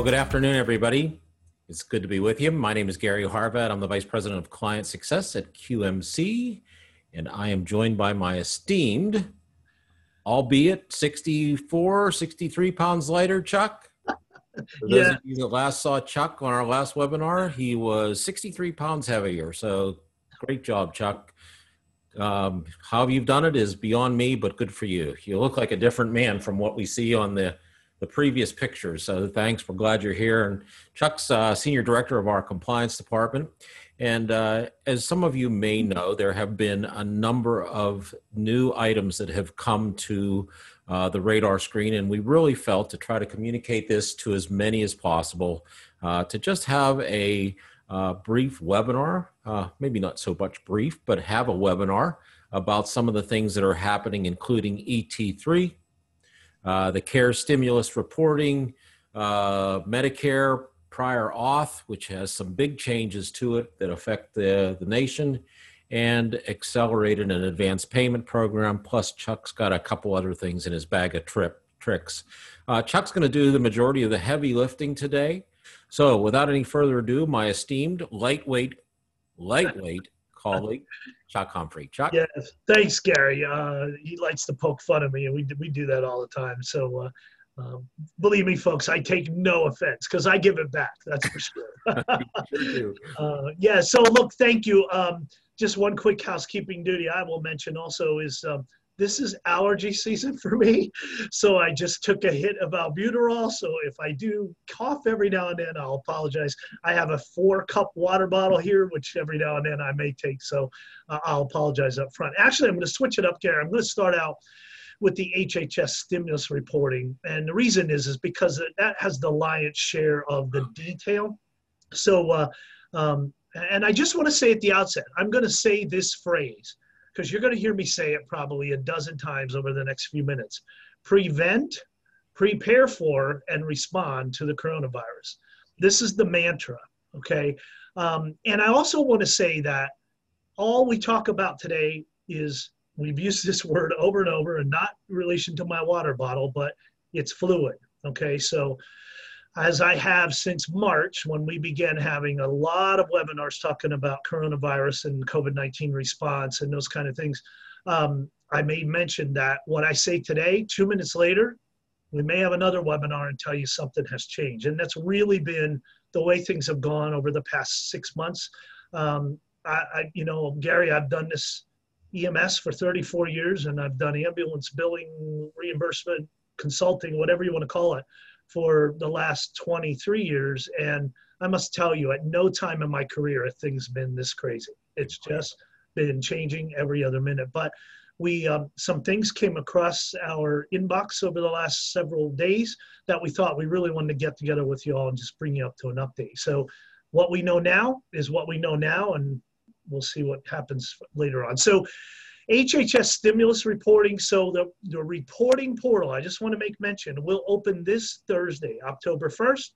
Well, good afternoon, everybody. It's good to be with you. My name is Gary Harvat. I'm the Vice President of Client Success at QMC, and I am joined by my esteemed, albeit 64, 63 pounds lighter, Chuck. For those Yeah. of you that last saw Chuck on our last webinar, he was 63 pounds heavier. So great job, Chuck. Um, how you've done it is beyond me, but good for you. You look like a different man from what we see on the the previous pictures. So thanks. We're glad you're here. And Chuck's uh, senior director of our compliance department. And uh, as some of you may know, there have been a number of new items that have come to uh, the radar screen, and we really felt to try to communicate this to as many as possible, uh, to just have a uh, brief webinar, uh, maybe not so much brief, but have a webinar about some of the things that are happening, including ET3, uh, the CARE stimulus reporting, uh, Medicare prior auth, which has some big changes to it that affect the, the nation, and accelerated and advanced payment program. Plus, Chuck's got a couple other things in his bag of trip tricks. Uh, Chuck's going to do the majority of the heavy lifting today. So, without any further ado, my esteemed lightweight, lightweight colleague, Chuck Humphrey. Chuck. Yes, thanks, Gary. Uh, he likes to poke fun of me, and we we do that all the time. So, uh, um, believe me, folks, I take no offense because I give it back. That's for sure. Sure uh, yeah. So, look, thank you. Um, just one quick housekeeping duty I will mention also is um, this is allergy season for me, so I just took a hit of albuterol. So if I do cough every now and then, I'll apologize. I have a four cup water bottle here, which every now and then I may take. So uh, I'll apologize up front. Actually, I'm going to switch it up, Gary. I'm going to start out with the HHS stimulus reporting, and the reason is is because that has the lion's share of the detail. So, uh, um, and I just want to say at the outset, I'm going to say this phrase because you're going to hear me say it probably a dozen times over the next few minutes. Prevent, prepare for, and respond to the coronavirus. This is the mantra, okay? Um, and I also want to say that all we talk about today is we've used this word over and over and not in relation to my water bottle, but it's fluid, okay? So, as I have since March, when we began having a lot of webinars talking about coronavirus and COVID 19 response and those kind of things, um, I may mention that what I say today, two minutes later, we may have another webinar and tell you something has changed. And that's really been the way things have gone over the past six months. Um, I, I, you know, Gary, I've done this EMS for 34 years and I've done ambulance billing, reimbursement, consulting, whatever you want to call it for the last 23 years. And I must tell you, at no time in my career have things been this crazy. It's just been changing every other minute. But we, um, some things came across our inbox over the last several days that we thought we really wanted to get together with you all and just bring you up to an update. So, what we know now is what we know now, and we'll see what happens later on. So, HHS stimulus reporting. So the, the reporting portal, I just want to make mention, will open this Thursday, October 1st.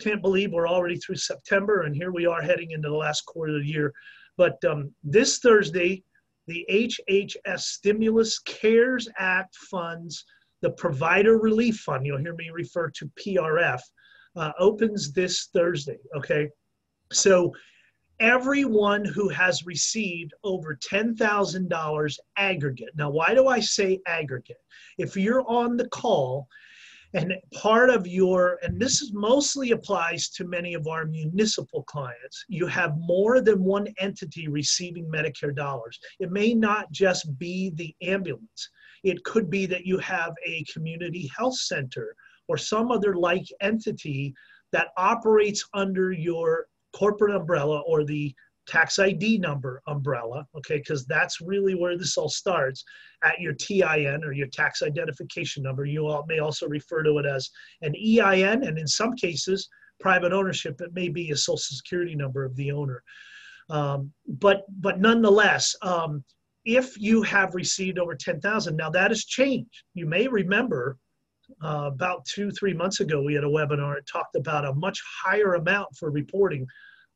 Can't believe we're already through September and here we are heading into the last quarter of the year. But um, this Thursday, the HHS Stimulus CARES Act funds, the Provider Relief Fund, you'll hear me refer to PRF, uh, opens this Thursday. Okay. So everyone who has received over $10,000 aggregate. Now, why do I say aggregate? If you're on the call and part of your, and this is mostly applies to many of our municipal clients, you have more than one entity receiving Medicare dollars. It may not just be the ambulance, it could be that you have a community health center or some other like entity that operates under your corporate umbrella or the tax ID number umbrella, okay, because that's really where this all starts at your TIN or your tax identification number. You all may also refer to it as an EIN, and in some cases, private ownership, it may be a social security number of the owner. Um, but but nonetheless, um, if you have received over 10,000, now that has changed. You may remember uh, about two, three months ago, we had a webinar. It talked about a much higher amount for reporting.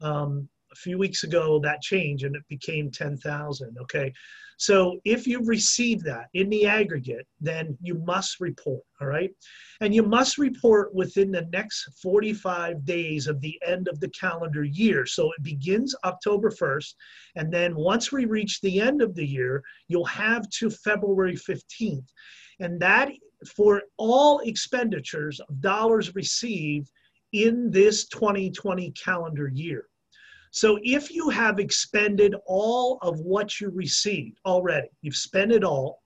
Um, a few weeks ago that changed and it became 10,000. Okay. So if you receive that in the aggregate, then you must report. All right. And you must report within the next 45 days of the end of the calendar year. So it begins October 1st. And then once we reach the end of the year, you'll have to February 15th. And that for all expenditures of dollars received in this 2020 calendar year. So if you have expended all of what you received already, you've spent it all,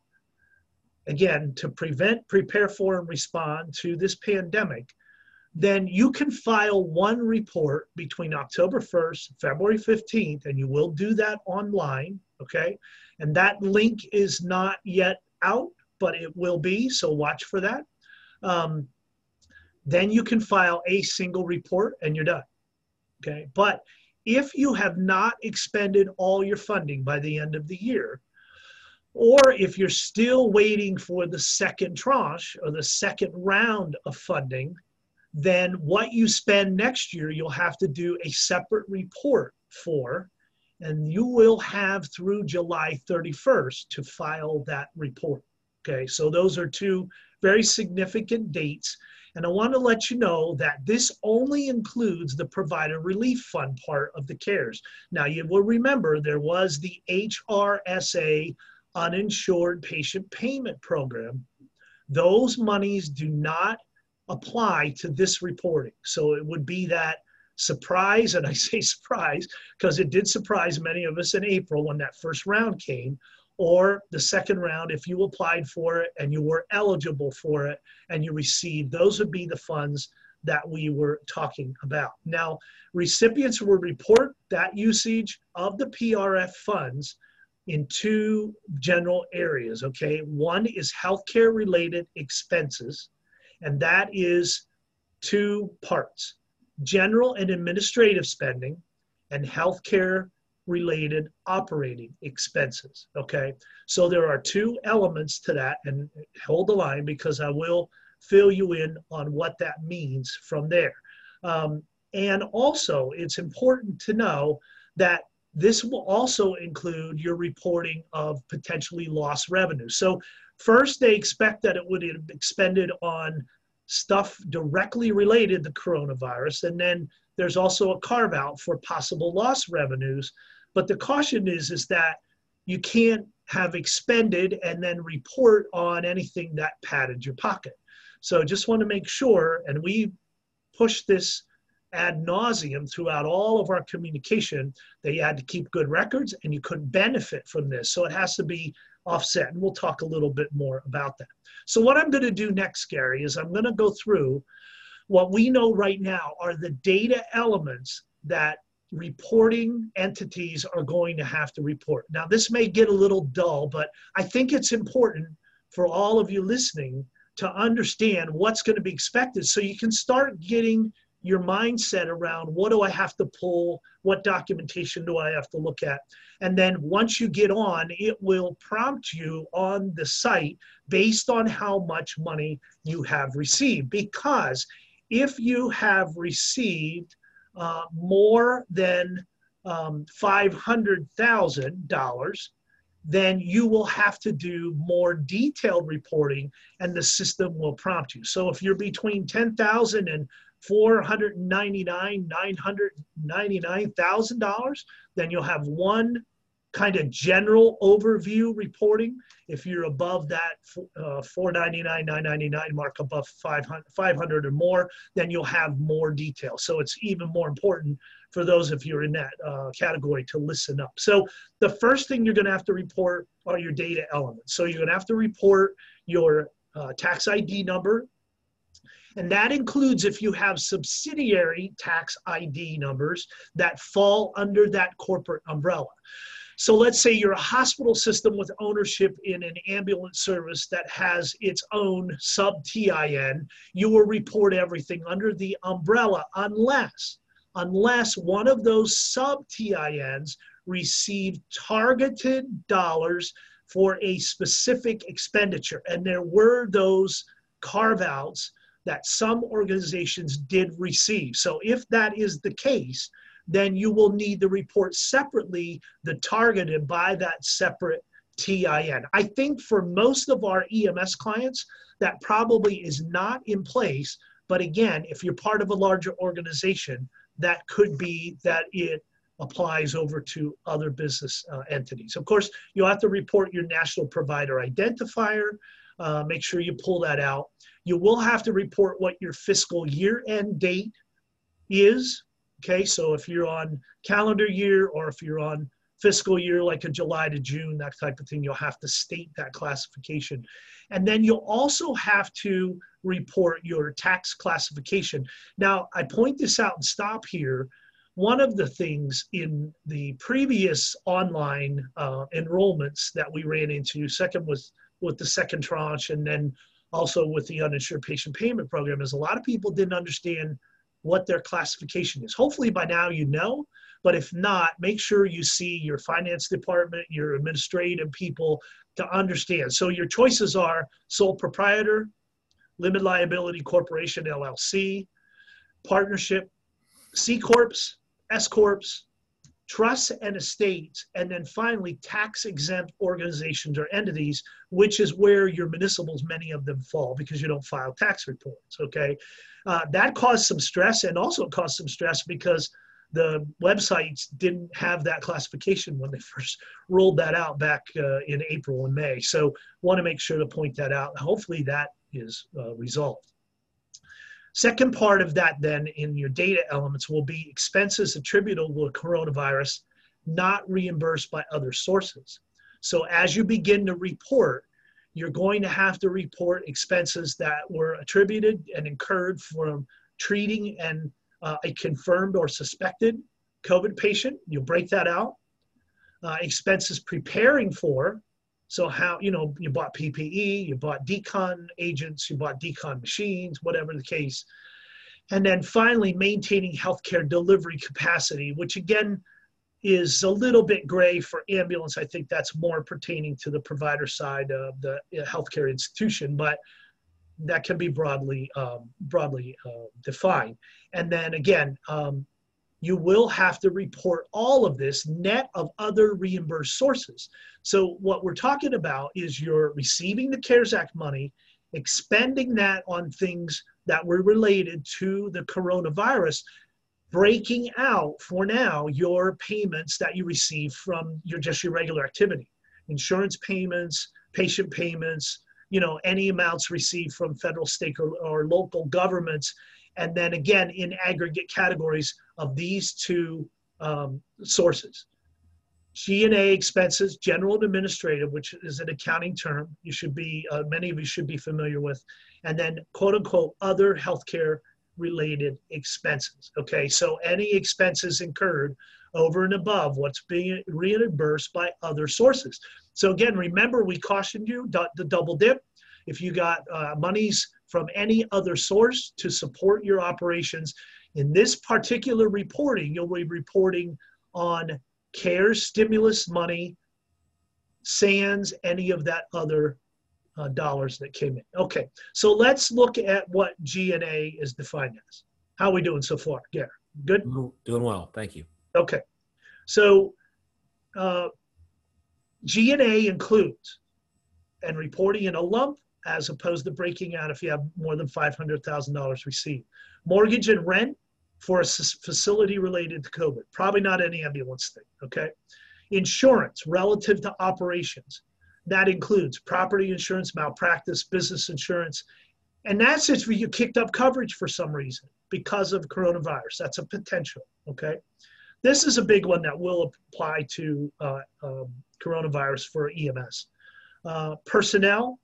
again, to prevent, prepare for, and respond to this pandemic, then you can file one report between October 1st, February 15th, and you will do that online, okay? And that link is not yet out, but it will be, so watch for that. Um, then you can file a single report and you're done. Okay. But if you have not expended all your funding by the end of the year, or if you're still waiting for the second tranche or the second round of funding, then what you spend next year, you'll have to do a separate report for, and you will have through July 31st to file that report. Okay, so those are two very significant dates and I want to let you know that this only includes the provider relief fund part of the CARES. Now, you will remember there was the HRSA uninsured patient payment program. Those monies do not apply to this reporting. So it would be that surprise, and I say surprise because it did surprise many of us in April when that first round came or the second round if you applied for it and you were eligible for it and you received those would be the funds that we were talking about. Now recipients will report that usage of the prf funds in two general areas okay? One is healthcare related expenses and that is two parts general and administrative spending and healthcare related operating expenses. Okay, so there are two elements to that, and hold the line because I will fill you in on what that means from there. Um, and also, it's important to know that this will also include your reporting of potentially lost revenue. So, first, they expect that it would have expended on stuff directly related to coronavirus, and then there's also a carve out for possible lost revenues but the caution is, is that you can't have expended and then report on anything that padded your pocket. So just want to make sure, and we push this ad nauseum throughout all of our communication that you had to keep good records and you could benefit from this. So it has to be offset, and we'll talk a little bit more about that. So what I'm going to do next, Gary, is I'm going to go through what we know right now are the data elements that reporting entities are going to have to report. Now, this may get a little dull, but I think it's important for all of you listening to understand what's going to be expected so you can start getting your mindset around what do I have to pull, what documentation do I have to look at. And then once you get on, it will prompt you on the site based on how much money you have received. Because if you have received uh, more than um, $500,000, then you will have to do more detailed reporting and the system will prompt you. So if you're between 10,000 and 499 $999,000, then you'll have one kind of general overview reporting. If you're above that uh, 499, 999 mark above 500, 500 or more, then you'll have more detail. So it's even more important for those of you're in that uh, category to listen up. So the first thing you're going to have to report are your data elements. So you're going to have to report your uh, tax ID number, and that includes if you have subsidiary tax ID numbers that fall under that corporate umbrella. So let's say you're a hospital system with ownership in an ambulance service that has its own sub TIN. You will report everything under the umbrella unless unless one of those sub TINs received targeted dollars for a specific expenditure. And there were those carve outs that some organizations did receive. So if that is the case, then you will need to report separately the targeted by that separate TIN. I think for most of our EMS clients, that probably is not in place. But again, if you're part of a larger organization, that could be that it applies over to other business uh, entities. Of course, you'll have to report your national provider identifier. Uh, make sure you pull that out. You will have to report what your fiscal year end date is. Okay, so if you're on calendar year or if you're on fiscal year like a July to June, that type of thing, you'll have to state that classification. And then you'll also have to report your tax classification. Now, I point this out and stop here. One of the things in the previous online uh, enrollments that we ran into, second was with the second tranche, and then also with the uninsured patient payment program, is a lot of people didn't understand what their classification is. Hopefully by now you know, but if not, make sure you see your finance department, your administrative people to understand. So your choices are sole proprietor, limited liability corporation LLC, partnership, C corps, S corps, trusts and estates, and then finally tax exempt organizations or entities, which is where your municipals, many of them fall because you don't file tax reports. Okay, uh, that caused some stress and also caused some stress because the websites didn't have that classification when they first rolled that out back uh, in April and May. So want to make sure to point that out. Hopefully that is uh, resolved. Second part of that then in your data elements will be expenses attributable to coronavirus not reimbursed by other sources. So as you begin to report, you're going to have to report expenses that were attributed and incurred from treating and uh, a confirmed or suspected COVID patient. You'll break that out. Uh, expenses preparing for so how, you know, you bought PPE, you bought decon agents, you bought decon machines, whatever the case. And then finally, maintaining healthcare delivery capacity, which again is a little bit gray for ambulance. I think that's more pertaining to the provider side of the uh, healthcare institution, but that can be broadly um, broadly uh, defined. And then again, um, you will have to report all of this net of other reimbursed sources. So what we're talking about is you're receiving the CARES Act money, expending that on things that were related to the coronavirus, breaking out for now your payments that you receive from your just your regular activity, insurance payments, patient payments, you know, any amounts received from federal, state, or, or local governments and then again in aggregate categories of these two um, sources. G&A expenses, general administrative, which is an accounting term you should be, uh, many of you should be familiar with, and then quote unquote other healthcare related expenses. Okay, so any expenses incurred over and above what's being reimbursed by other sources. So again, remember we cautioned you the double dip. If you got uh, monies from any other source to support your operations. In this particular reporting, you'll be reporting on CARE stimulus money, sans any of that other uh, dollars that came in. Okay, so let's look at what G&A is defined as. How are we doing so far, Gary? Good? Doing well, thank you. Okay, so uh, G&A includes and reporting in a lump as opposed to breaking out if you have more than $500,000 received. Mortgage and rent for a facility related to COVID. Probably not any ambulance thing, okay? Insurance relative to operations. That includes property insurance, malpractice, business insurance. And that's if you kicked up coverage for some reason because of coronavirus. That's a potential, okay? This is a big one that will apply to uh, um, coronavirus for EMS. Uh, personnel,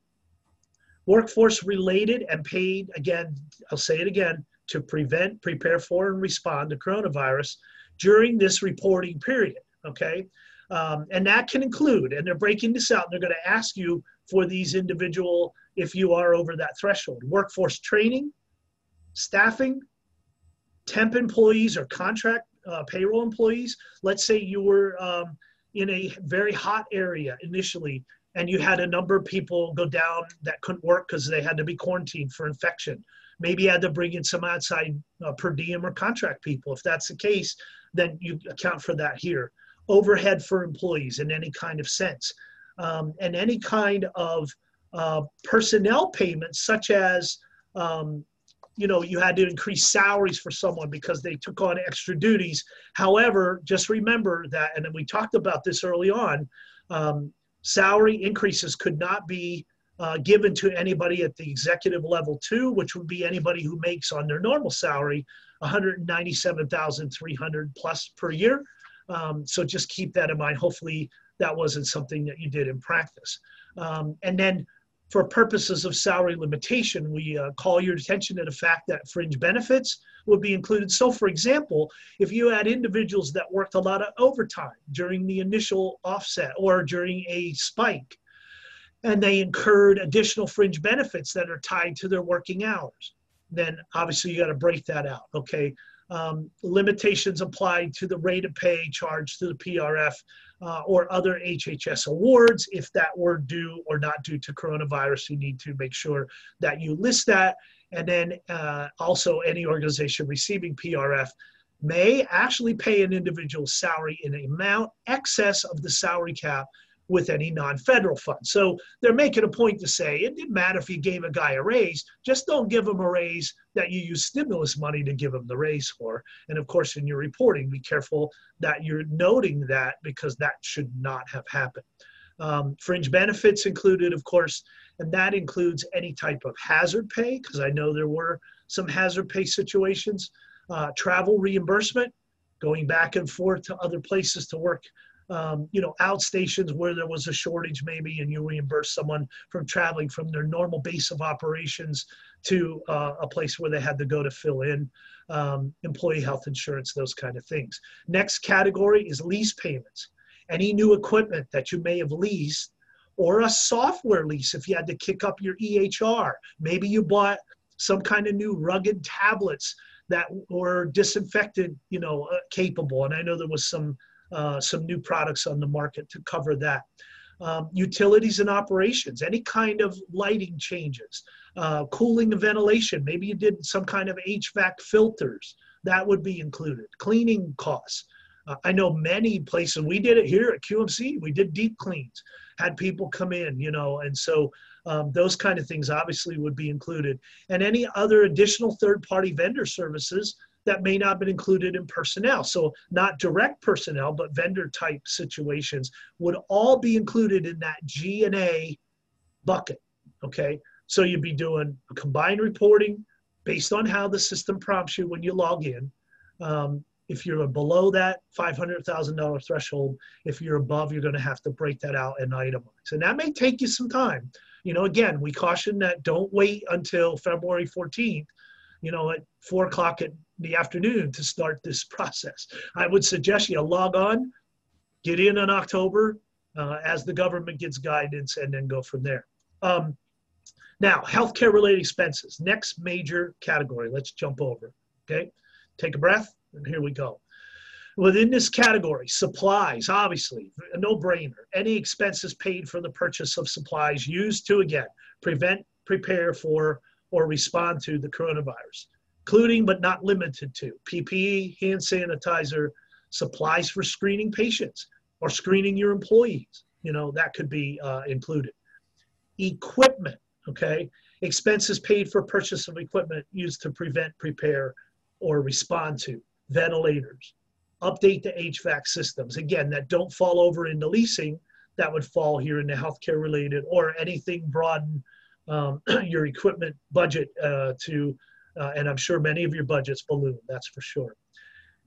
workforce related and paid, again, I'll say it again, to prevent, prepare for, and respond to coronavirus during this reporting period. Okay. Um, and that can include, and they're breaking this out, they're going to ask you for these individual if you are over that threshold. Workforce training, staffing, temp employees or contract uh, payroll employees. Let's say you were um, in a very hot area initially and you had a number of people go down that couldn't work because they had to be quarantined for infection. Maybe had to bring in some outside uh, per diem or contract people. If that's the case, then you account for that here. Overhead for employees in any kind of sense. Um, and any kind of uh, personnel payments, such as um, you know you had to increase salaries for someone because they took on extra duties however just remember that and then we talked about this early on um, salary increases could not be uh, given to anybody at the executive level two which would be anybody who makes on their normal salary 197300 plus per year. Um, so just keep that in mind. Hopefully that wasn't something that you did in practice. Um, and then for purposes of salary limitation, we uh, call your attention to the fact that fringe benefits would be included. So, for example, if you had individuals that worked a lot of overtime during the initial offset or during a spike, and they incurred additional fringe benefits that are tied to their working hours, then obviously you got to break that out. Okay. Um, limitations applied to the rate of pay charged to the PRF uh, or other HHS awards. If that were due or not due to coronavirus, you need to make sure that you list that. And then uh, also, any organization receiving PRF may actually pay an individual salary in an amount excess of the salary cap with any non-federal fund. So they're making a point to say it didn't matter if you gave a guy a raise, just don't give him a raise that you use stimulus money to give him the raise for. And of course, in your reporting, be careful that you're noting that because that should not have happened. Um, fringe benefits included, of course, and that includes any type of hazard pay, because I know there were some hazard pay situations, uh, travel reimbursement, going back and forth to other places to work um, you know, outstations where there was a shortage maybe, and you reimburse someone from traveling from their normal base of operations to uh, a place where they had to go to fill in um, employee health insurance, those kind of things. Next category is lease payments. Any new equipment that you may have leased or a software lease if you had to kick up your EHR. Maybe you bought some kind of new rugged tablets that were disinfected, you know, uh, capable. And I know there was some uh, some new products on the market to cover that. Um, utilities and operations, any kind of lighting changes, uh, cooling and ventilation. Maybe you did some kind of HVAC filters, that would be included. Cleaning costs. Uh, I know many places, we did it here at QMC, we did deep cleans, had people come in, you know, and so um, those kind of things obviously would be included. And any other additional third party vendor services that may not have been included in personnel. So not direct personnel, but vendor type situations would all be included in that G and A bucket. Okay. So you'd be doing combined reporting based on how the system prompts you when you log in. Um, if you're below that $500,000 threshold, if you're above, you're going to have to break that out and itemize. And that may take you some time. You know, again, we caution that don't wait until February 14th, you know, at four o'clock at the afternoon to start this process. I would suggest you log on, get in in October uh, as the government gets guidance, and then go from there. Um, now, healthcare related expenses, next major category. Let's jump over. Okay, take a breath, and here we go. Within this category, supplies, obviously, a no brainer. Any expenses paid for the purchase of supplies used to, again, prevent, prepare for, or respond to the coronavirus including but not limited to PPE, hand sanitizer, supplies for screening patients or screening your employees. You know, that could be uh, included. Equipment, okay? Expenses paid for purchase of equipment used to prevent, prepare, or respond to. Ventilators. Update the HVAC systems. Again, that don't fall over into leasing, that would fall here into healthcare related or anything broaden um, your equipment budget uh, to uh, and I'm sure many of your budgets balloon, that's for sure.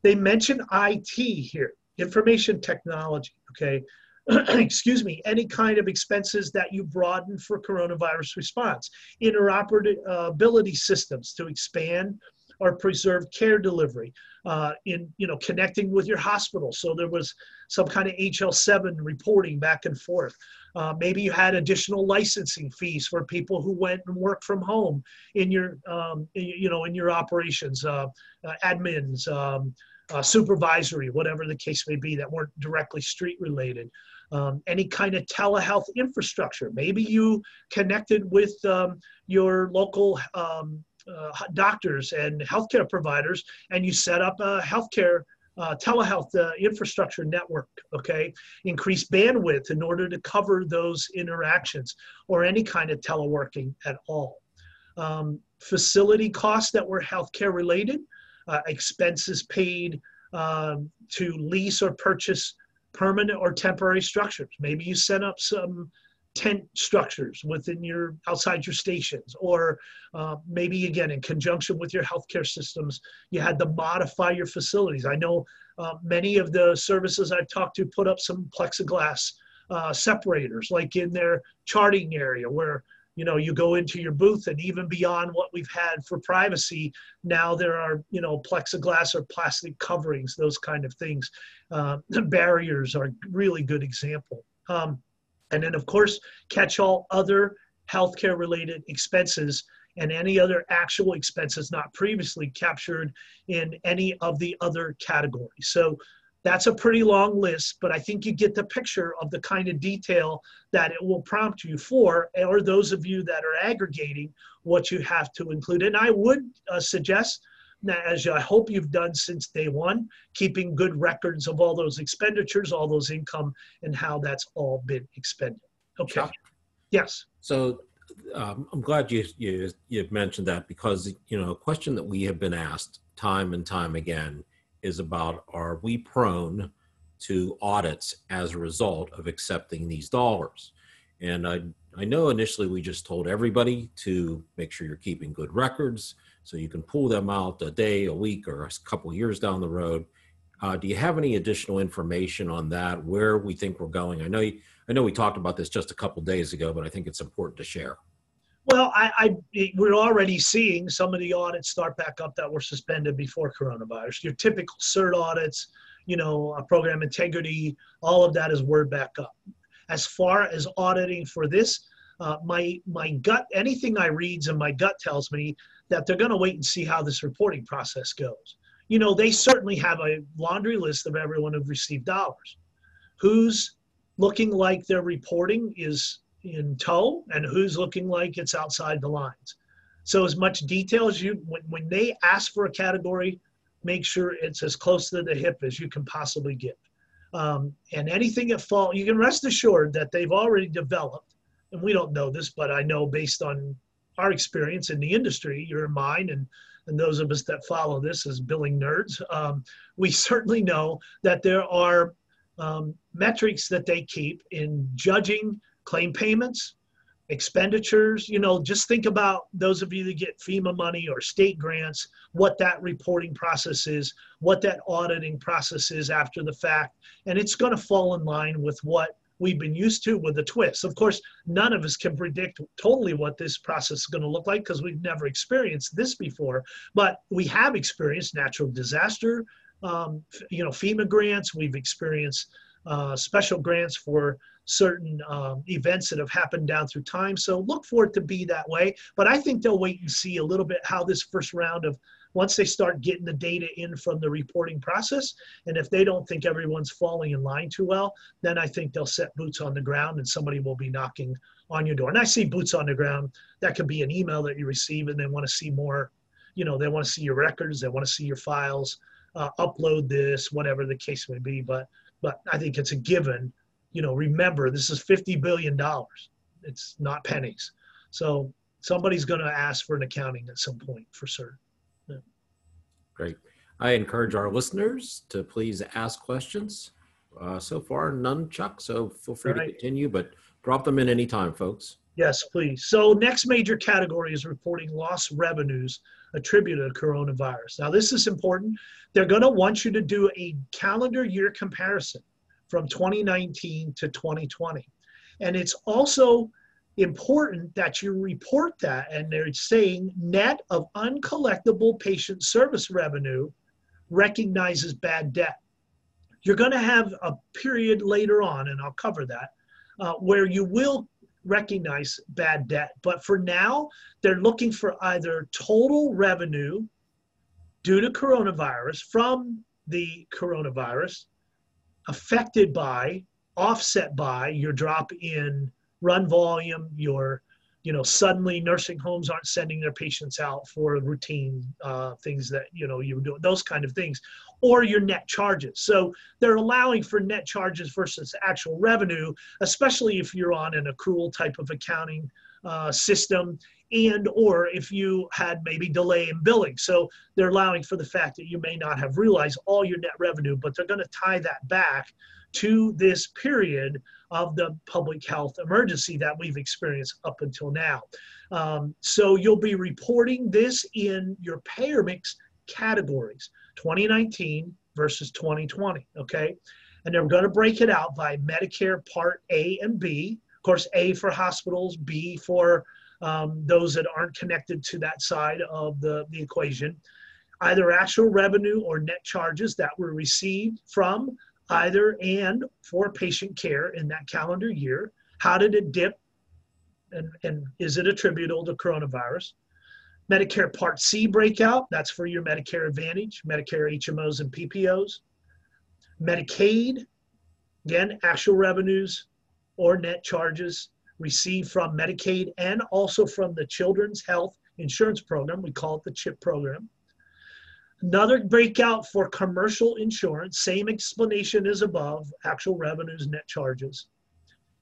They mention IT here, information technology, okay? Excuse me, any kind of expenses that you broaden for coronavirus response, interoperability systems to expand or preserve care delivery, uh, in you know connecting with your hospital. So there was some kind of HL7 reporting back and forth. Uh, maybe you had additional licensing fees for people who went and worked from home in your um, you know in your operations, uh, uh admins. Um, uh, supervisory, whatever the case may be, that weren't directly street related. Um, any kind of telehealth infrastructure. Maybe you connected with um, your local um, doctors and healthcare providers, and you set up a healthcare uh, telehealth uh, infrastructure network, okay? Increase bandwidth in order to cover those interactions or any kind of teleworking at all. Um, facility costs that were healthcare related, uh, expenses paid um, to lease or purchase permanent or temporary structures. Maybe you set up some tent structures within your outside your stations or uh, maybe again in conjunction with your healthcare systems you had to modify your facilities. I know uh, many of the services i've talked to put up some plexiglass uh, separators like in their charting area where you know you go into your booth and even beyond what we've had for privacy now there are you know plexiglass or plastic coverings those kind of things. Uh, barriers are really good example. Um, and then, of course, catch all other healthcare related expenses and any other actual expenses not previously captured in any of the other categories. So that's a pretty long list, but I think you get the picture of the kind of detail that it will prompt you for, or those of you that are aggregating what you have to include. And I would uh, suggest as I hope you've done since day one, keeping good records of all those expenditures, all those income, and how that's all been expended. Okay. Yes. So um, I'm glad you, you you mentioned that because you know a question that we have been asked time and time again is about are we prone to audits as a result of accepting these dollars? And I I know initially we just told everybody to make sure you're keeping good records so you can pull them out a day, a week, or a couple years down the road. Uh, do you have any additional information on that? Where we think we're going? I know you, I know we talked about this just a couple days ago, but I think it's important to share. Well, I, I, we're already seeing some of the audits start back up that were suspended before coronavirus. Your typical CERT audits, you know, uh, program integrity, all of that is word back up. As far as auditing for this, uh, my my gut, anything I reads and my gut tells me that they're going to wait and see how this reporting process goes. You know, they certainly have a laundry list of everyone who've received dollars. Who's looking like their reporting is in tow and who's looking like it's outside the lines. So as much detail as you, when, when they ask for a category, make sure it's as close to the hip as you can possibly get. Um, and anything that fall, you can rest assured that they've already developed, and we don't know this, but I know based on our experience in the industry, your mine, and and those of us that follow this as billing nerds, um, we certainly know that there are um, metrics that they keep in judging claim payments, expenditures. You know, just think about those of you that get FEMA money or state grants, what that reporting process is, what that auditing process is after the fact, and it's going to fall in line with what we've been used to with a twist. Of course, none of us can predict totally what this process is going to look like because we've never experienced this before. But we have experienced natural disaster, um, you know, FEMA grants. We've experienced uh, special grants for certain um, events that have happened down through time. So look for it to be that way. But I think they'll wait and see a little bit how this first round of once they start getting the data in from the reporting process, and if they don't think everyone's falling in line too well, then I think they'll set boots on the ground and somebody will be knocking on your door. And I see boots on the ground. That could be an email that you receive and they want to see more, you know, they want to see your records, they want to see your files, uh, upload this, whatever the case may be. But but I think it's a given. You know, remember this is fifty billion dollars. It's not pennies. So somebody's going to ask for an accounting at some point for certain. Great. I encourage our listeners to please ask questions. Uh, so far, none, Chuck. So feel free right. to continue, but drop them in anytime, folks. Yes, please. So, next major category is reporting lost revenues attributed to coronavirus. Now, this is important. They're going to want you to do a calendar year comparison from 2019 to 2020. And it's also important that you report that. And they're saying net of uncollectible patient service revenue recognizes bad debt. You're going to have a period later on, and I'll cover that, uh, where you will recognize bad debt. But for now, they're looking for either total revenue due to coronavirus from the coronavirus affected by, offset by your drop in run volume, your you know, suddenly nursing homes aren't sending their patients out for routine uh, things that, you know, you do those kind of things, or your net charges. So they're allowing for net charges versus actual revenue, especially if you're on an accrual type of accounting uh, system and or if you had maybe delay in billing. So they're allowing for the fact that you may not have realized all your net revenue, but they're going to tie that back to this period of the public health emergency that we've experienced up until now. Um, so you'll be reporting this in your payer mix categories 2019 versus 2020, okay? And they're going to break it out by Medicare Part A and B. Of course, A for hospitals, B for um, those that aren't connected to that side of the, the equation. Either actual revenue or net charges that were received from either and for patient care in that calendar year. How did it dip? And, and is it attributable to coronavirus? Medicare Part C breakout, that's for your Medicare Advantage, Medicare HMOs and PPOs. Medicaid, again, actual revenues or net charges received from Medicaid and also from the Children's Health Insurance Program. We call it the CHIP program. Another breakout for commercial insurance, same explanation as above, actual revenues, net charges.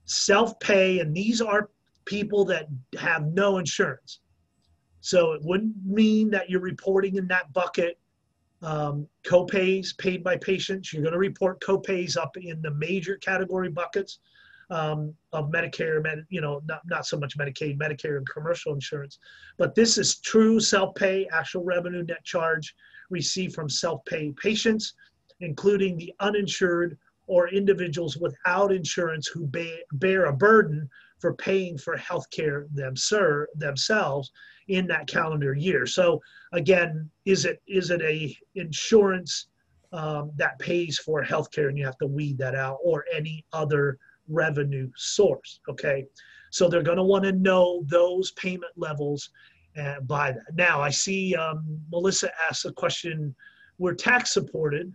Self pay, and these are people that have no insurance. So it wouldn't mean that you're reporting in that bucket um, copays paid by patients. You're going to report copays up in the major category buckets um, of Medicare, med, you know, not, not so much Medicaid, Medicare, and commercial insurance. But this is true self pay, actual revenue, net charge received from self pay patients, including the uninsured or individuals without insurance who bear a burden for paying for health care themselves in that calendar year. So again, is it is it a insurance um, that pays for healthcare and you have to weed that out or any other revenue source. Okay, so they're going to want to know those payment levels by that. Now, I see um, Melissa asked a question: We're tax supported.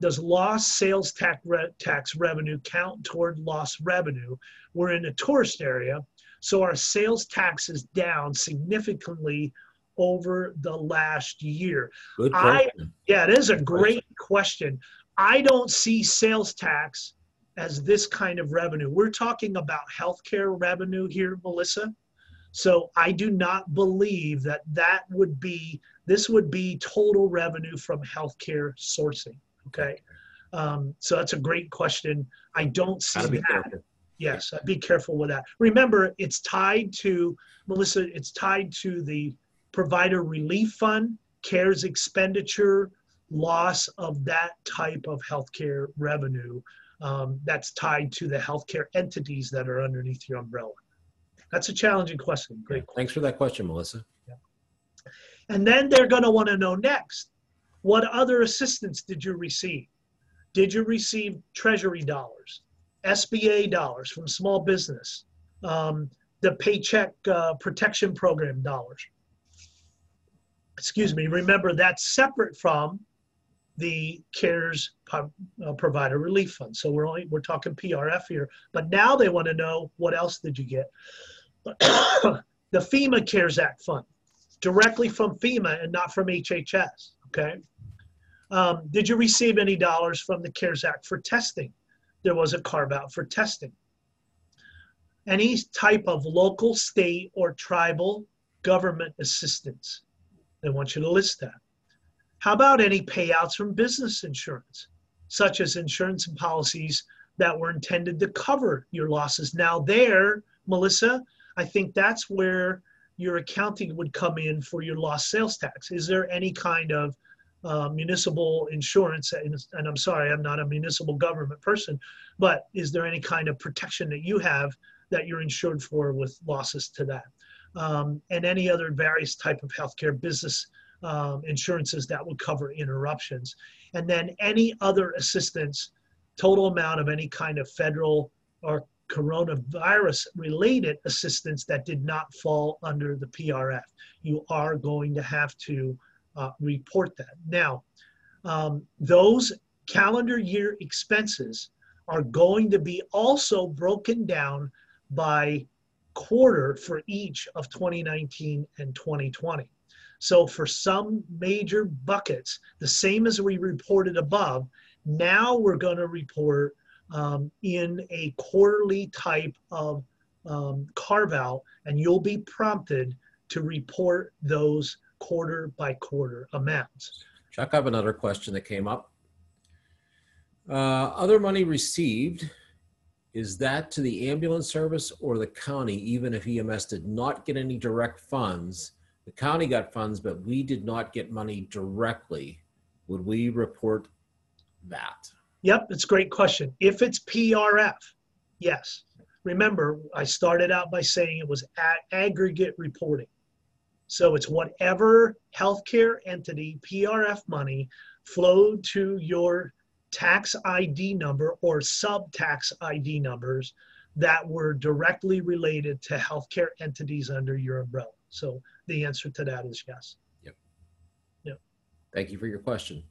Does lost sales tax, re- tax revenue count toward lost revenue? We're in a tourist area, so our sales tax is down significantly over the last year. Good I, question. yeah, it is a great question. I don't see sales tax as this kind of revenue. We're talking about healthcare revenue here, Melissa. So I do not believe that that would be, this would be total revenue from healthcare sourcing. Okay. Um, so that's a great question. I don't see that. careful. Yes, be careful with that. Remember, it's tied to, Melissa, it's tied to the provider relief fund, CARES expenditure, loss of that type of healthcare revenue um, that's tied to the healthcare entities that are underneath your umbrella? That's a challenging question. Great. Thanks for that question, Melissa. And then they're going to want to know next what other assistance did you receive? Did you receive Treasury dollars, SBA dollars from small business, um, the Paycheck uh, Protection Program dollars? Excuse me, remember that's separate from the CARES uh, Provider Relief Fund. So we're only we're talking PRF here, but now they want to know what else did you get? the FEMA CARES Act fund, directly from FEMA and not from HHS. Okay. Um, did you receive any dollars from the CARES Act for testing? There was a carve out for testing. Any type of local, state, or tribal government assistance. They want you to list that. How about any payouts from business insurance, such as insurance and policies that were intended to cover your losses? Now, there, Melissa, I think that's where your accounting would come in for your lost sales tax. Is there any kind of uh, municipal insurance? And, and I'm sorry, I'm not a municipal government person, but is there any kind of protection that you have that you're insured for with losses to that? Um, and any other various type of healthcare business um, insurances that would cover interruptions. And then any other assistance, total amount of any kind of federal or coronavirus related assistance that did not fall under the PRF. You are going to have to uh, report that. Now, um, those calendar year expenses are going to be also broken down by quarter for each of 2019 and 2020. So for some major buckets, the same as we reported above, now we're going to report um, in a quarterly type of um, carve out, and you'll be prompted to report those quarter by quarter amounts. Chuck, I have another question that came up. Uh, other money received, is that to the ambulance service or the county, even if EMS did not get any direct funds? The county got funds, but we did not get money directly. Would we report that? Yep, it's a great question. If it's PRF, yes. Remember, I started out by saying it was aggregate reporting. So it's whatever healthcare entity, PRF money, flowed to your tax ID number or sub tax ID numbers that were directly related to healthcare entities under your umbrella. So the answer to that is yes. Yep. Yep. Thank you for your question.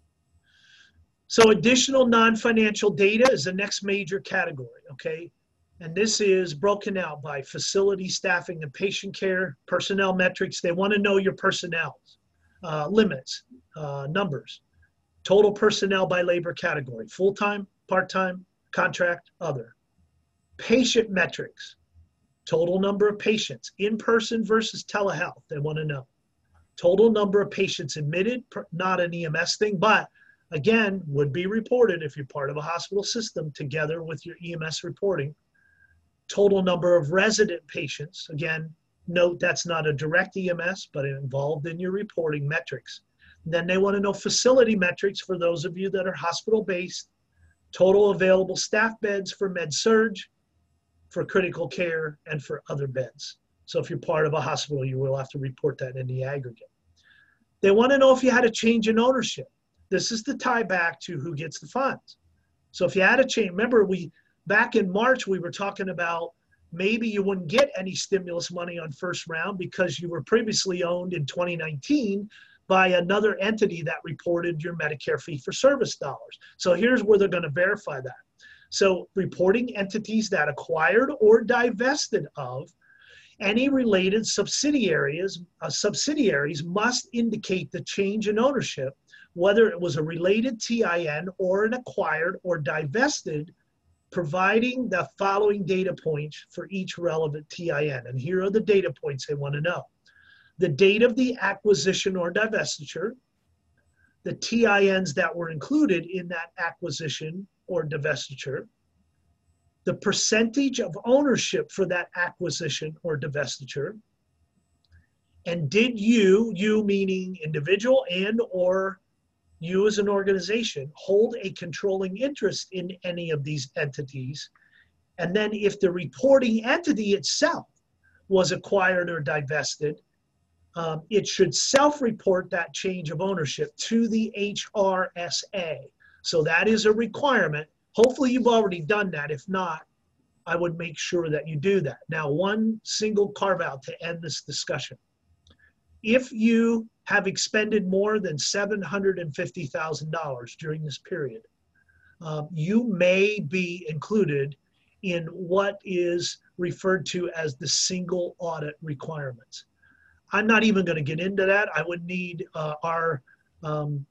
So additional non-financial data is the next major category, okay? And this is broken out by facility staffing and patient care, personnel metrics. They want to know your personnel uh, limits, uh, numbers, total personnel by labor category, full-time, part-time, contract, other. Patient metrics, total number of patients, in-person versus telehealth, they want to know. Total number of patients admitted, not an EMS thing, but again, would be reported if you're part of a hospital system together with your EMS reporting. Total number of resident patients, again, note that's not a direct EMS, but involved in your reporting metrics. Then they want to know facility metrics for those of you that are hospital based, total available staff beds for med surg, for critical care, and for other beds. So if you're part of a hospital, you will have to report that in the aggregate. They want to know if you had a change in ownership. This is the tie back to who gets the funds. So if you had a change, remember we back in March we were talking about maybe you wouldn't get any stimulus money on first round because you were previously owned in 2019 by another entity that reported your Medicare fee for service dollars. So here's where they're going to verify that. So reporting entities that acquired or divested of any related subsidiaries, uh, subsidiaries must indicate the change in ownership, whether it was a related TIN or an acquired or divested, providing the following data points for each relevant TIN. And here are the data points they want to know. The date of the acquisition or divestiture, the TINs that were included in that acquisition or divestiture, the percentage of ownership for that acquisition or divestiture, and did you, you meaning individual and or you as an organization, hold a controlling interest in any of these entities? And then if the reporting entity itself was acquired or divested, um, it should self-report that change of ownership to the HRSA. So that is a requirement. Hopefully you've already done that. If not, I would make sure that you do that. Now, one single carve out to end this discussion. If you have expended more than $750,000 during this period, um, you may be included in what is referred to as the single audit requirements. I'm not even going to get into that. I would need uh, our um,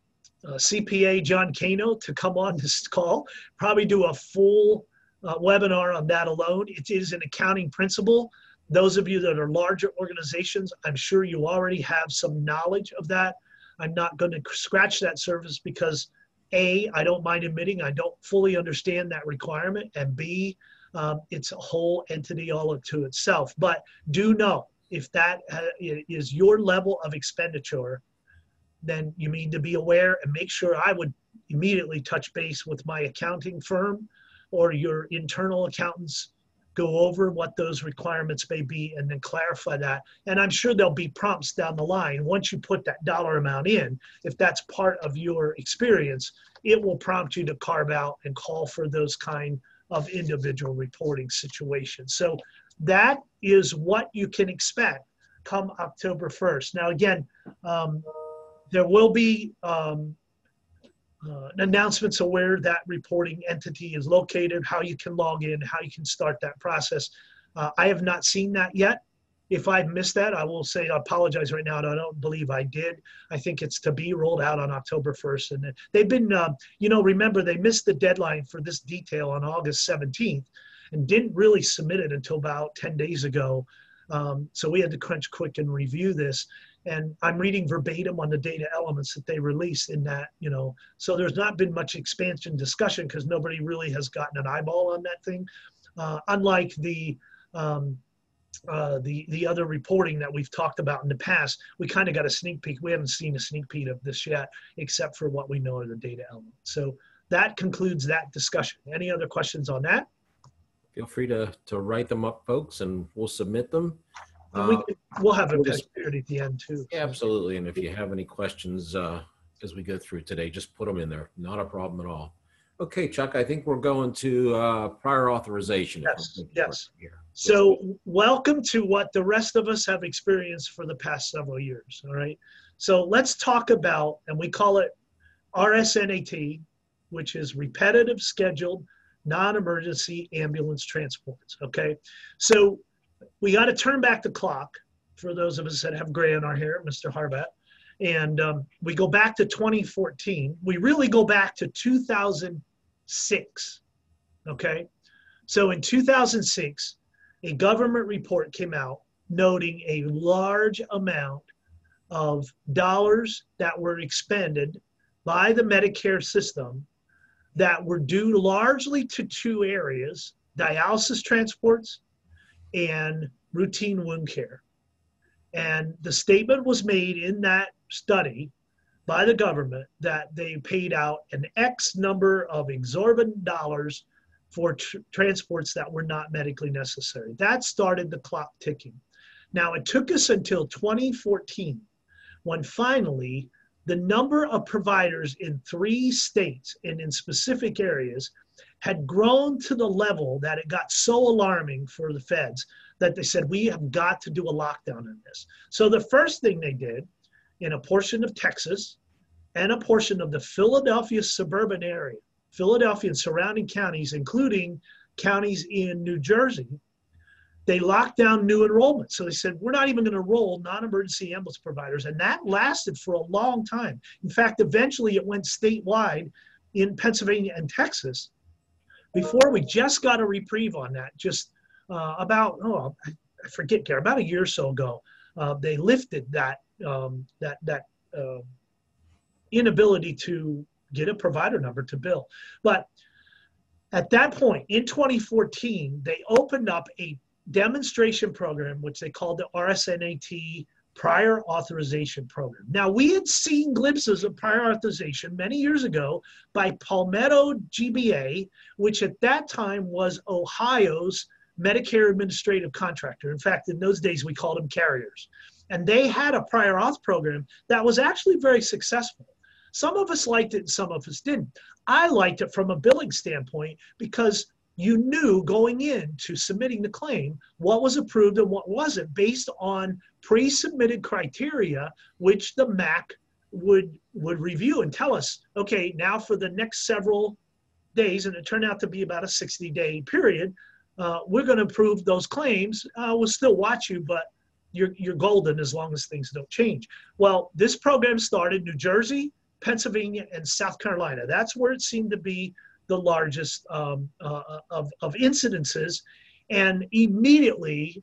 uh, CPA, John Kano, to come on this call, probably do a full uh, webinar on that alone. It is an accounting principle. Those of you that are larger organizations, I'm sure you already have some knowledge of that. I'm not going to scratch that surface because A, I don't mind admitting I don't fully understand that requirement, and B, um, it's a whole entity all to itself. But do know if that uh, your level of expenditure, then you need to be aware and make sure I would immediately touch base with my accounting firm or your internal accountants go over what those requirements may be and then clarify that. And I'm sure there'll be prompts down the line. Once you put that dollar amount in, if that's part of your experience, it will prompt you to carve out and call for those kind of individual reporting situations. So that is what you can expect come October 1st. Now, again, um, there will be um, uh, announcements of where that reporting entity is located, how you can log in, how you can start that process. Uh, I have not seen that yet. If I missed that, I will say I apologize right now. I don't believe I did. I think it's to be rolled out on October 1st. And they've been, uh, you know, remember they missed the deadline for this detail on August 17th and didn't really submit it until about 10 days ago. Um, so we had to crunch quick and review this. And I'm reading verbatim on the data elements that they release in that, you know, so there's not been much expansion discussion because nobody really has gotten an eyeball on that thing. Uh, unlike the, um, uh, the the other reporting that we've talked about in the past, we kind of got a sneak peek. We haven't seen a sneak peek of this yet, except for what we know of the data element. So that concludes that discussion. Any other questions on that? Feel free to, to write them up, folks, and we'll submit them. And we, Uh, we'll have a we'll at the end too. Yeah, Absolutely. And if you have any questions uh, as we go through today, just put them in there. Not a problem at all. Okay, Chuck, I think we're going to uh, prior authorization. Yes, yes. So welcome to what the rest of us have experienced for the past several years. All right. So let's talk about, and we call it RSNAT, which is repetitive scheduled non-emergency ambulance transports. Okay. So we got to turn back the clock for those of us that have gray in our hair, Mr. Harbat. And um, we go back to 2014. We really go back to 2006. Okay. So in 2006, a government report came out noting a large amount of dollars that were expended by the Medicare system that were due largely to two areas dialysis transports and routine wound care. And the statement was made in that study by the government that they paid out an X number of exorbitant dollars for tr- transports that were not medically necessary. That started the clock ticking. Now, it took us until 2014 when finally the number of providers in three states and in specific areas had grown to the level that it got so alarming for the feds that they said, we have got to do a lockdown on this. So the first thing they did in a portion of Texas and a portion of the Philadelphia suburban area, Philadelphia and surrounding counties, including counties in New Jersey, they locked down new enrollment. So they said, we're not even going to enroll non emergency ambulance providers. And that lasted for a long time. In fact, eventually it went statewide in Pennsylvania and Texas before we just got a reprieve on that, just uh, about, oh, I forget, Gary, about a year or so ago. Uh, they lifted that, um, that, that uh, inability to get a provider number to bill. But at that point in 2014, they opened up a demonstration program, which they called the RSNAT Prior Authorization Program. Now, we had seen glimpses of prior authorization many years ago by Palmetto GBA, which at that time was Ohio's Medicare administrative contractor. In fact, in those days, we called them carriers. And they had a prior auth program that was actually very successful. Some of us liked it and some of us didn't. I liked it from a billing standpoint because you knew going into submitting the claim what was approved and what wasn't based on pre-submitted criteria which the MAC would would review and tell us okay now for the next several days and it turned out to be about a 60 day period uh, we're going to approve those claims uh, we'll still watch you but you're, you're golden as long as things don't change well this program started new jersey pennsylvania and south carolina that's where it seemed to be the largest um, uh, of, of incidences. And immediately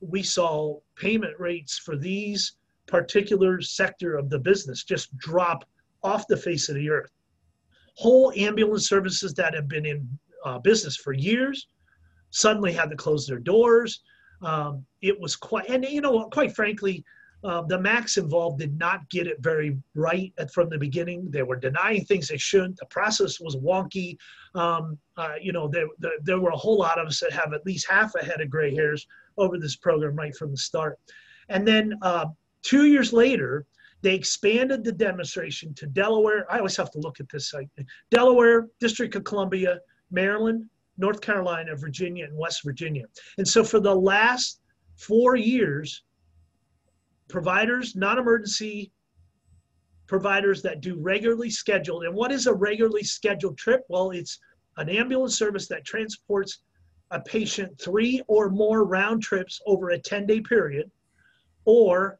we saw payment rates for these particular sector of the business just drop off the face of the earth. Whole ambulance services that have been in uh, business for years suddenly had to close their doors. Um, it was quite, and you know, quite frankly, uh, the MACs involved did not get it very right at, from the beginning. They were denying things they shouldn't. The process was wonky. Um, uh, you know, there, there, there, were a whole lot of us that have at least half a head of gray hairs over this program right from the start. And then uh, two years later, they expanded the demonstration to Delaware. I always have to look at this site Delaware, District of Columbia, Maryland, North Carolina, Virginia, and West Virginia. And so for the last four years, providers, non-emergency providers that do regularly scheduled. And what is a regularly scheduled trip? Well, it's an ambulance service that transports a patient three or more round trips over a 10 day period, or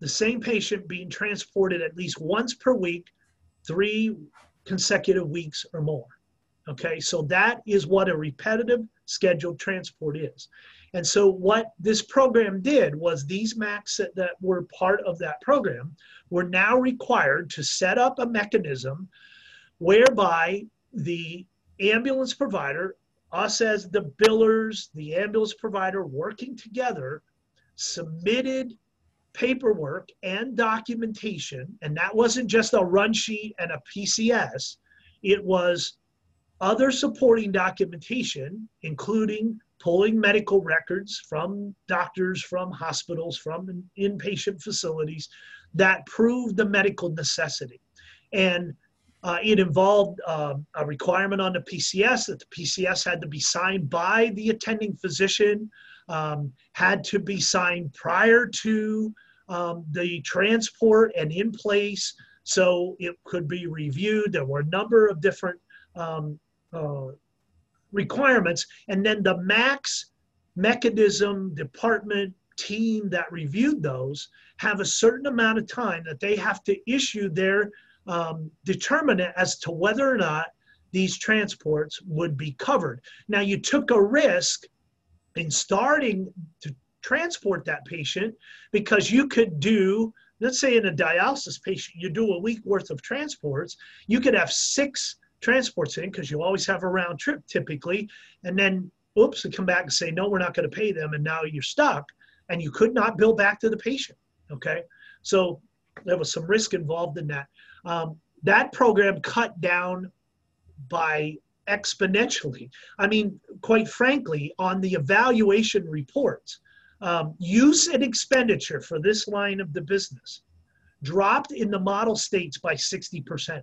the same patient being transported at least once per week, three consecutive weeks or more. Okay, so that is what a repetitive scheduled transport is. And so, what this program did was these MACs that, that were part of that program were now required to set up a mechanism whereby the ambulance provider, us as the billers, the ambulance provider working together, submitted paperwork and documentation. And that wasn't just a run sheet and a PCS, it was other supporting documentation, including pulling medical records from doctors, from hospitals, from inpatient facilities that proved the medical necessity. And uh, it involved uh, a requirement on the PCS that the PCS had to be signed by the attending physician, um, had to be signed prior to um, the transport and in place so it could be reviewed. There were a number of different um, uh, requirements. And then the MACs mechanism department team that reviewed those have a certain amount of time that they have to issue their um, determinant as to whether or not these transports would be covered. Now, you took a risk in starting to transport that patient because you could do, let's say in a dialysis patient, you do a week worth of transports, you could have six transports in because you always have a round trip typically, and then oops, they come back and say, no, we're not going to pay them, and now you're stuck, and you could not bill back to the patient. Okay, so there was some risk involved in that. Um, that program cut down by exponentially. I mean, quite frankly, on the evaluation reports, um, use and expenditure for this line of the business dropped in the model states by 60%.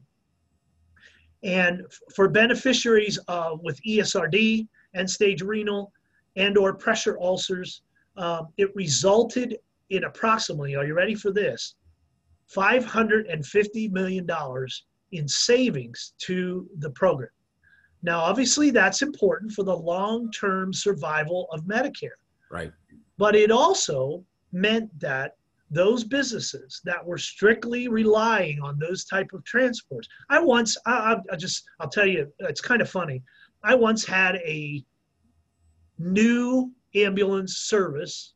And for beneficiaries uh, with ESRD, end stage renal, and or pressure ulcers, um, it resulted in approximately, are you ready for this? $550 million in savings to the program. Now, obviously, that's important for the long term survival of Medicare. Right. But it also meant that those businesses that were strictly relying on those type of transports. I once, I, I just, I'll tell you, it's kind of funny. I once had a new ambulance service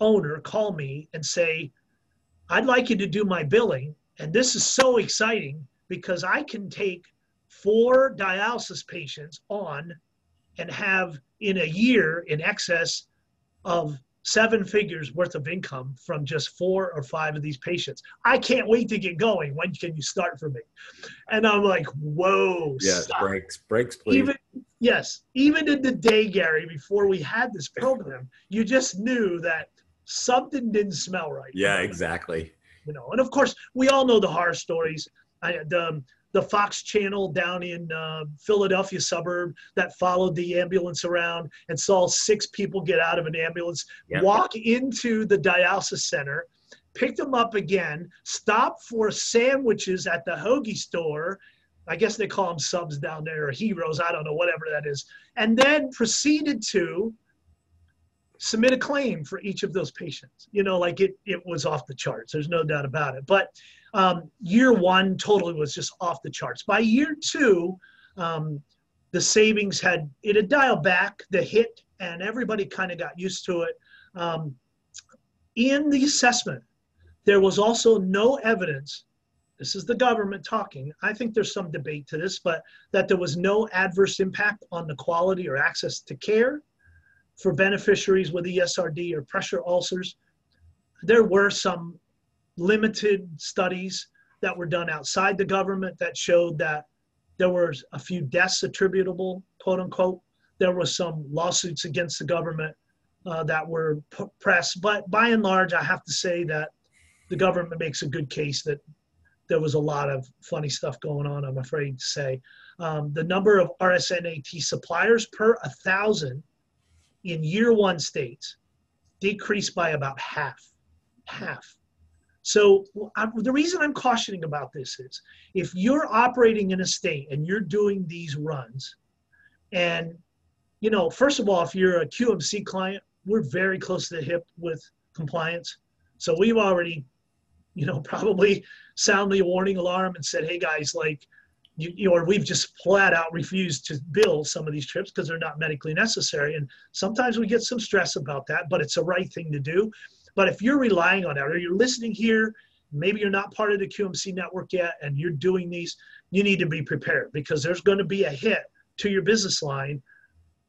owner call me and say, I'd like you to do my billing. And this is so exciting because I can take four dialysis patients on and have in a year in excess of seven figures worth of income from just four or five of these patients. I can't wait to get going. When can you start for me? And I'm like, whoa. Yes, stop. brakes, brakes, please. Even, yes, even in the day, Gary, before we had this program, you just knew that something didn't smell right. Yeah, exactly. You know, and of course, we all know the horror stories. I, the um, the Fox channel down in uh, Philadelphia suburb that followed the ambulance around and saw six people get out of an ambulance, yep. walk into the dialysis center, pick them up again, stop for sandwiches at the hoagie store. I guess they call them subs down there or heroes. I don't know, whatever that is. And then proceeded to submit a claim for each of those patients. You know, like it, it was off the charts. There's no doubt about it. But um, year one totally was just off the charts. By year two, um, the savings had it had dialed back the hit, and everybody kind of got used to it. Um, in the assessment, there was also no evidence. This is the government talking. I think there's some debate to this, but that there was no adverse impact on the quality or access to care for beneficiaries with ESRD or pressure ulcers. There were some limited studies that were done outside the government that showed that there were a few deaths attributable, quote unquote. There were some lawsuits against the government uh, that were pressed, but by and large, I have to say that the government makes a good case that there was a lot of funny stuff going on. I'm afraid to say um, the number of RSNAT suppliers per a thousand in year one states decreased by about half, half. So I'm, the reason I'm cautioning about this is if you're operating in a state and you're doing these runs and you know, first of all, if you're a QMC client, we're very close to the hip with compliance. So we've already, you know, probably sound the warning alarm and said, hey guys, like, you, you or we've just flat out refused to bill some of these trips because they're not medically necessary. And sometimes we get some stress about that, but it's the right thing to do. But if you're relying on that or you're listening here, maybe you're not part of the QMC network yet and you're doing these, you need to be prepared because there's going to be a hit to your business line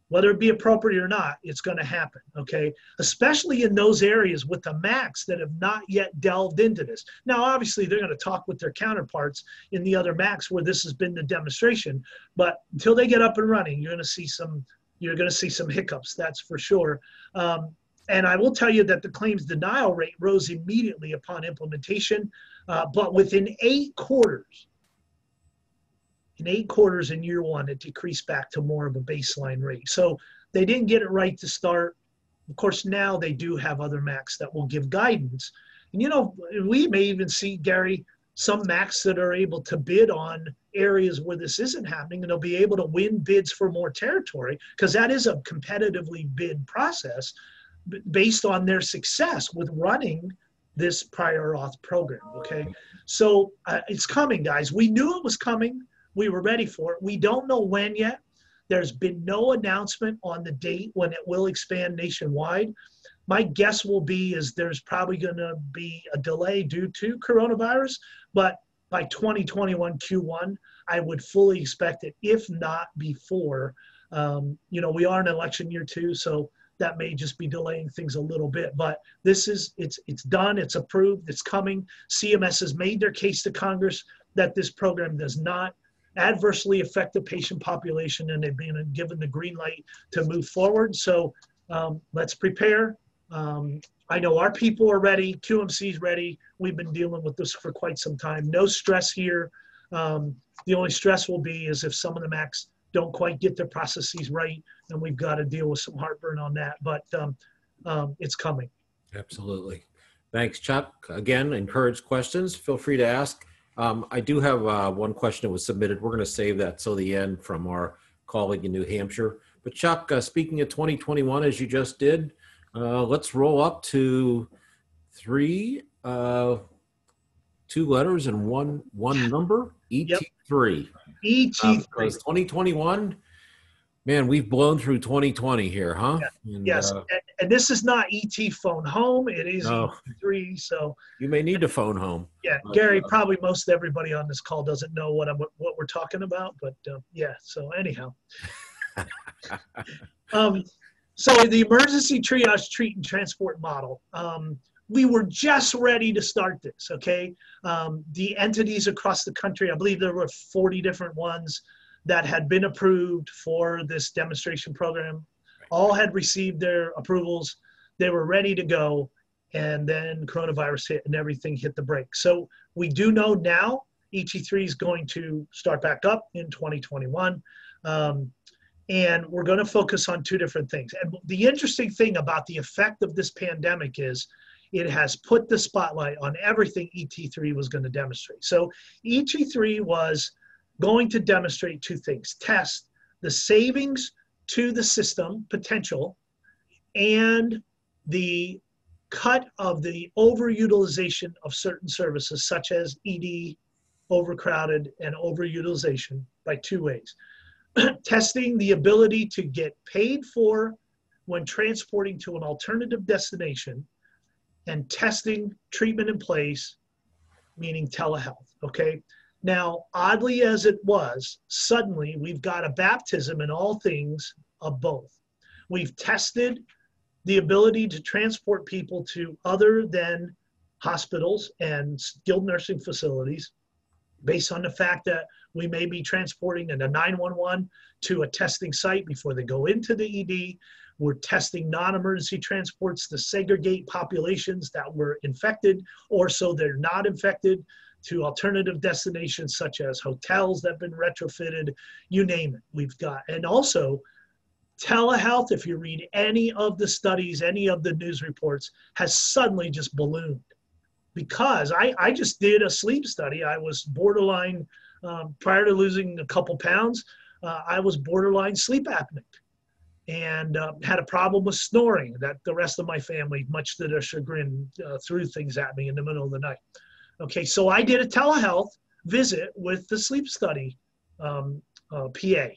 whether it be appropriate or not, it's going to happen. Okay. Especially in those areas with the MACs that have not yet delved into this. Now, obviously, they're going to talk with their counterparts in the other MACs where this has been the demonstration. But until they get up and running, you're going to see some. You're going to see some hiccups. That's for sure. Um, and I will tell you that the claims denial rate rose immediately upon implementation, uh, but within eight quarters, in eight quarters in year one, it decreased back to more of a baseline rate. So they didn't get it right to start. Of course, now they do have other MACs that will give guidance. And you know, we may even see, Gary, some MACs that are able to bid on areas where this isn't happening and they'll be able to win bids for more territory because that is a competitively bid process based on their success with running this prior auth program. Okay. So uh, it's coming, guys. We knew it was coming. We were ready for it. We don't know when yet. There's been no announcement on the date when it will expand nationwide. My guess will be is there's probably going to be a delay due to coronavirus, but by 2021 Q1, I would fully expect it, if not before. Um, you know, we are in election year too, so that may just be delaying things a little bit. But this is it's it's done, it's approved, it's coming. CMS has made their case to Congress that this program does not adversely affect the patient population and they've been given the green light to move forward. So um, let's prepare. Um, I know our people are ready, QMC is ready. We've been dealing with this for quite some time. No stress here. Um, the only stress will be is if some of the MACs don't quite get their processes right, and we've got to deal with some heartburn on that. But um, um, it's coming. Absolutely. Thanks, Chuck. Again, encourage questions. Feel free to ask. Um, I do have uh, one question that was submitted. We're going to save that till the end from our colleague in New Hampshire. But Chuck, uh, speaking of 2021, as you just did, uh, let's roll up to three, uh, two letters and one one number. ET3. Yep. ET3. 2021 Man, we've blown through 2020 here, huh? Yeah. And, yes, uh, and, and, this is not ET phone home. It is no. three. So you may need to phone home. Yeah, but, Gary. Uh, probably most everybody on this call doesn't know what I'm what we're talking about, but uh, yeah. So anyhow, um, so the emergency triage treat and transport model. Um, we were just ready to start this. Okay, um, the entities across the country. I believe there were 40 different ones that had been approved for this demonstration program. All had received their approvals. They were ready to go and then coronavirus hit and everything hit the brakes. So we do know now et3 is going to start back up in 2021 um, and we're going to focus on two different things. And the interesting thing about the effect of this pandemic is it has put the spotlight on everything et3 was going to demonstrate. So et3 was going to demonstrate two things test the savings to the system potential and the cut of the overutilization of certain services such as ed overcrowded and overutilization by two ways. Testing the ability to get paid for when transporting to an alternative destination and testing treatment in place meaning telehealth okay now, oddly as it was, suddenly we've got a baptism in all things of both. We've tested the ability to transport people to other than hospitals and skilled nursing facilities based on the fact that we may be transporting in a 911 to a testing site before they go into the ED. We're testing non emergency transports to segregate populations that were infected or so they're not infected to alternative destinations such as hotels that have been retrofitted, you name it, we've got. And also, telehealth, if you read any of the studies, any of the news reports, has suddenly just ballooned. Because I, I just did a sleep study. I was borderline, um, prior to losing a couple pounds, uh, I was borderline sleep apneic. And uh, had a problem with snoring that the rest of my family, much to their chagrin, uh, threw things at me in the middle of the night. Okay, so I did a telehealth visit with the sleep study um, uh, PA.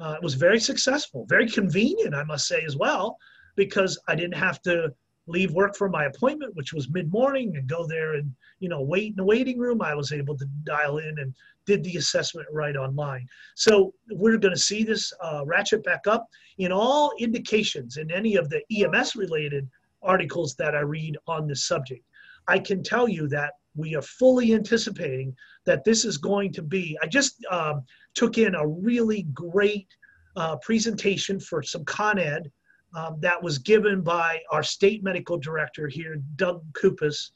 Uh, it was very successful, very convenient, I must say, as well, because I didn't have to leave work for my appointment, which was mid morning, and go there and you know wait in the waiting room. I was able to dial in and did the assessment right online. So we're going to see this uh, ratchet back up in all indications in any of the EMS related articles that I read on this subject. I can tell you that we are fully anticipating that this is going to be. I just um, took in a really great uh, presentation for some Con Ed um, that was given by our state medical director here, Doug Kupas,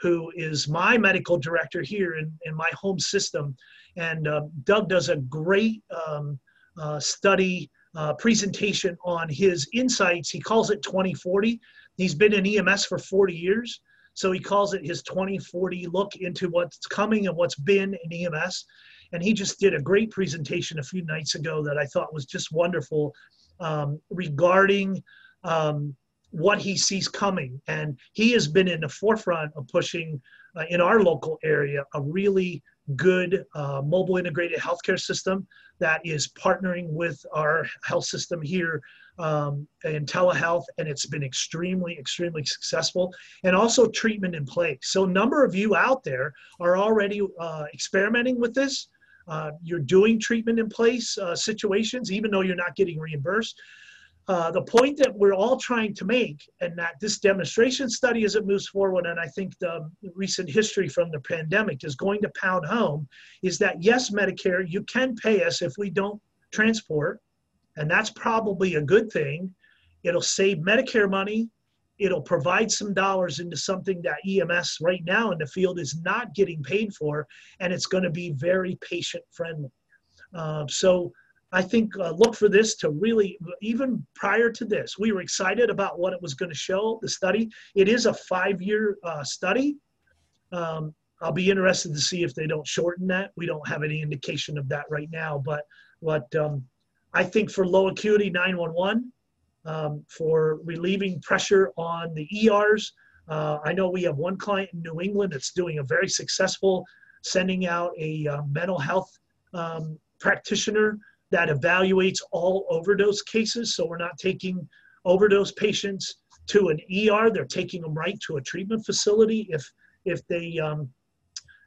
who is my medical director here in, in my home system. And uh, Doug does a great um, uh, study uh, presentation on his insights. He calls it 2040. He's been in EMS for 40 years. So he calls it his 2040 look into what's coming and what's been in EMS. And he just did a great presentation a few nights ago that I thought was just wonderful um, regarding um, what he sees coming. And he has been in the forefront of pushing uh, in our local area a really good uh, mobile integrated healthcare system that is partnering with our health system here um, in telehealth, and it's been extremely, extremely successful. And also treatment in place. So, a number of you out there are already uh, experimenting with this. Uh, you're doing treatment in place uh, situations, even though you're not getting reimbursed. Uh, the point that we're all trying to make, and that this demonstration study as it moves forward, and I think the recent history from the pandemic is going to pound home, is that yes, Medicare, you can pay us if we don't transport, and that's probably a good thing. It'll save Medicare money. It'll provide some dollars into something that EMS right now in the field is not getting paid for, and it's going to be very patient friendly. Uh, so I think uh, look for this to really, even prior to this, we were excited about what it was going to show, the study. It is a five year uh, study. Um, I'll be interested to see if they don't shorten that. We don't have any indication of that right now, but what um, I think for low acuity 911, um, for relieving pressure on the ERs, uh, I know we have one client in New England that's doing a very successful sending out a uh, mental health um, practitioner that evaluates all overdose cases. So we're not taking overdose patients to an ER. They're taking them right to a treatment facility if if they um,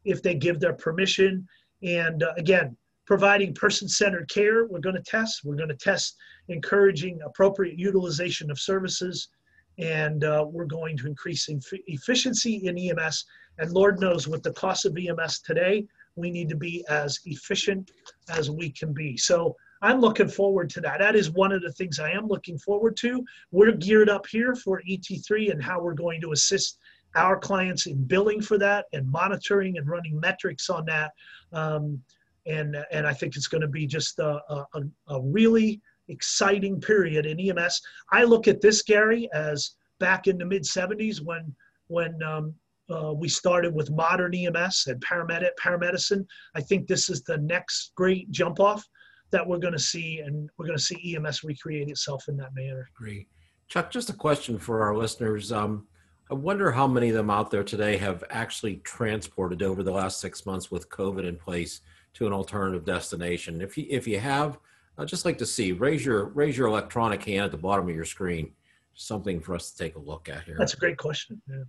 if they give their permission. And uh, again, providing person-centered care. We're going to test. We're going to test encouraging appropriate utilization of services, and uh, we're going to increase efficiency in EMS. And Lord knows, with the cost of EMS today, we need to be as efficient as we can be. So I'm looking forward to that. That is one of the things I am looking forward to. We're geared up here for ET3 and how we're going to assist our clients in billing for that and monitoring and running metrics on that. Um, and, and I think it's going to be just a, a, a really exciting period in EMS. I look at this, Gary, as back in the mid 70s when when um, uh, we started with modern EMS and paramedic, paramedicine. I think this is the next great jump off that we're going to see, and we're going to see EMS recreate itself in that manner. Great. Chuck, just a question for our listeners. Um, I wonder how many of them out there today have actually transported over the last six months with COVID in place to an alternative destination. If you if you have, I'd just like to see raise your raise your electronic hand at the bottom of your screen. Something for us to take a look at here. That's a great question. Yeah.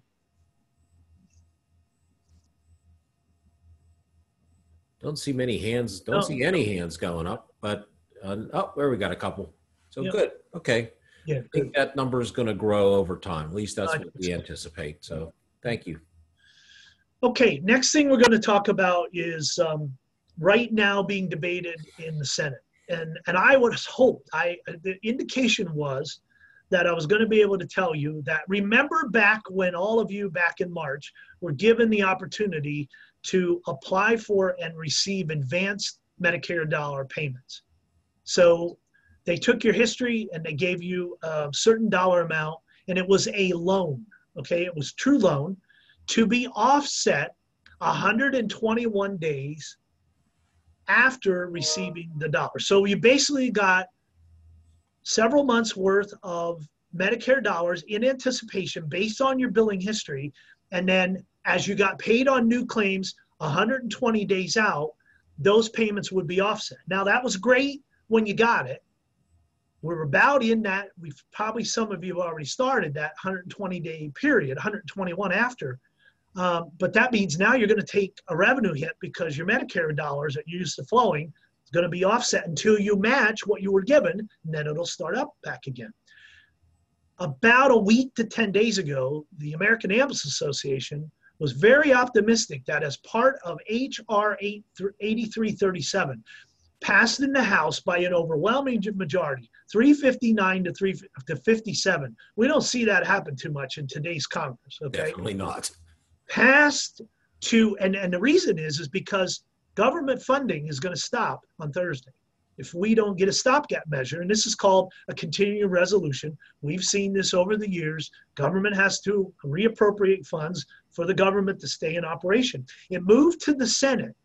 Don't see many hands. Don't No. see any hands going up. But uh, oh, there we got a couple. So good. Okay. Yeah, I think that number is going to grow over time. At least that's what we anticipate. So thank you. Okay, next thing we're going to talk about is um, right now being debated in the Senate. And, and I was hoped, I, the indication was that I was going to be able to tell you that remember back when all of you back in March were given the opportunity to apply for and receive advanced Medicare dollar payments. So they took your history and they gave you a certain dollar amount, and it was a loan. Okay, it was true loan to be offset 121 days after receiving the dollar. So you basically got several months worth of Medicare dollars in anticipation based on your billing history. And then as you got paid on new claims 120 days out, those payments would be offset. Now, that was great when you got it. We're about in that, we've probably some of you have already started that 120 day period, 121 after. Um, but that means now you're going to take a revenue hit because your Medicare dollars that you used to flowing is going to be offset until you match what you were given, and then it'll start up back again. About a week to 10 days ago, the American Ambulance Association was very optimistic that as part of HR 8337, passed in the House by an overwhelming majority, 359 to 3 to 57. We don't see that happen too much in today's Congress. Okay, Definitely not. Passed to, and and the reason is is because government funding is going to stop on Thursday. If we don't get a stopgap measure, and this is called a continuing resolution, we've seen this over the years. Government has to reappropriate funds for the government to stay in operation. It moved to the Senate.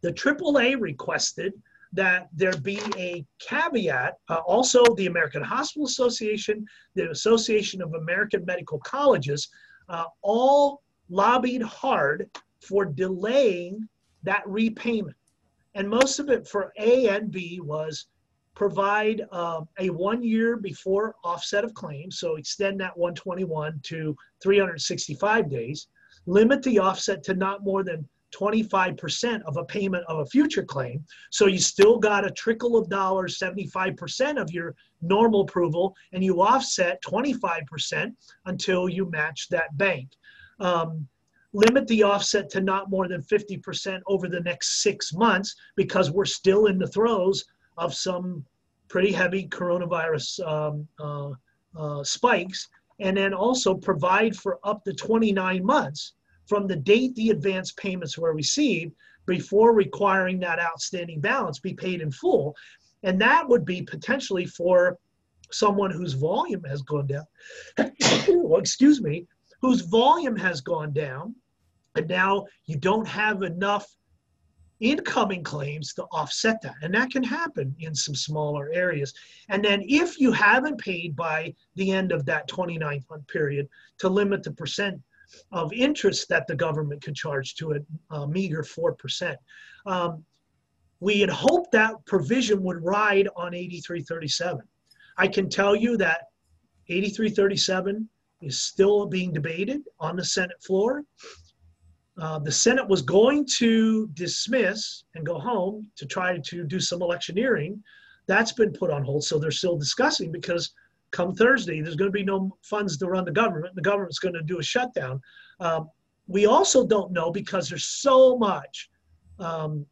The AAA requested that there be a caveat. Uh, also, the American Hospital Association, the Association of American Medical Colleges, uh, all lobbied hard for delaying that repayment. And most of it for A and B was provide uh, a one year before offset of claims, so extend that 121 to 365 days, limit the offset to not more than 25% of a payment of a future claim. So you still got a trickle of dollars, 75% of your normal approval, and you offset 25% until you match that bank. Um, limit the offset to not more than 50% over the next six months because we're still in the throes of some pretty heavy coronavirus um, uh, uh, spikes. And then also provide for up to 29 months from the date the advance payments were received before requiring that outstanding balance be paid in full. And that would be potentially for someone whose volume has gone down. well, excuse me, whose volume has gone down, and now you don't have enough incoming claims to offset that. And that can happen in some smaller areas. And then if you haven't paid by the end of that 29th month period to limit the percent of interest that the government could charge to a, a meager 4%. Um, we had hoped that provision would ride on 8337. I can tell you that 8337 is still being debated on the Senate floor. Uh, the Senate was going to dismiss and go home to try to do some electioneering. That's been put on hold, so they're still discussing because come Thursday, there's going to be no funds to run the government. The government's going to do a shutdown. Um, we also don't know because there's so much um,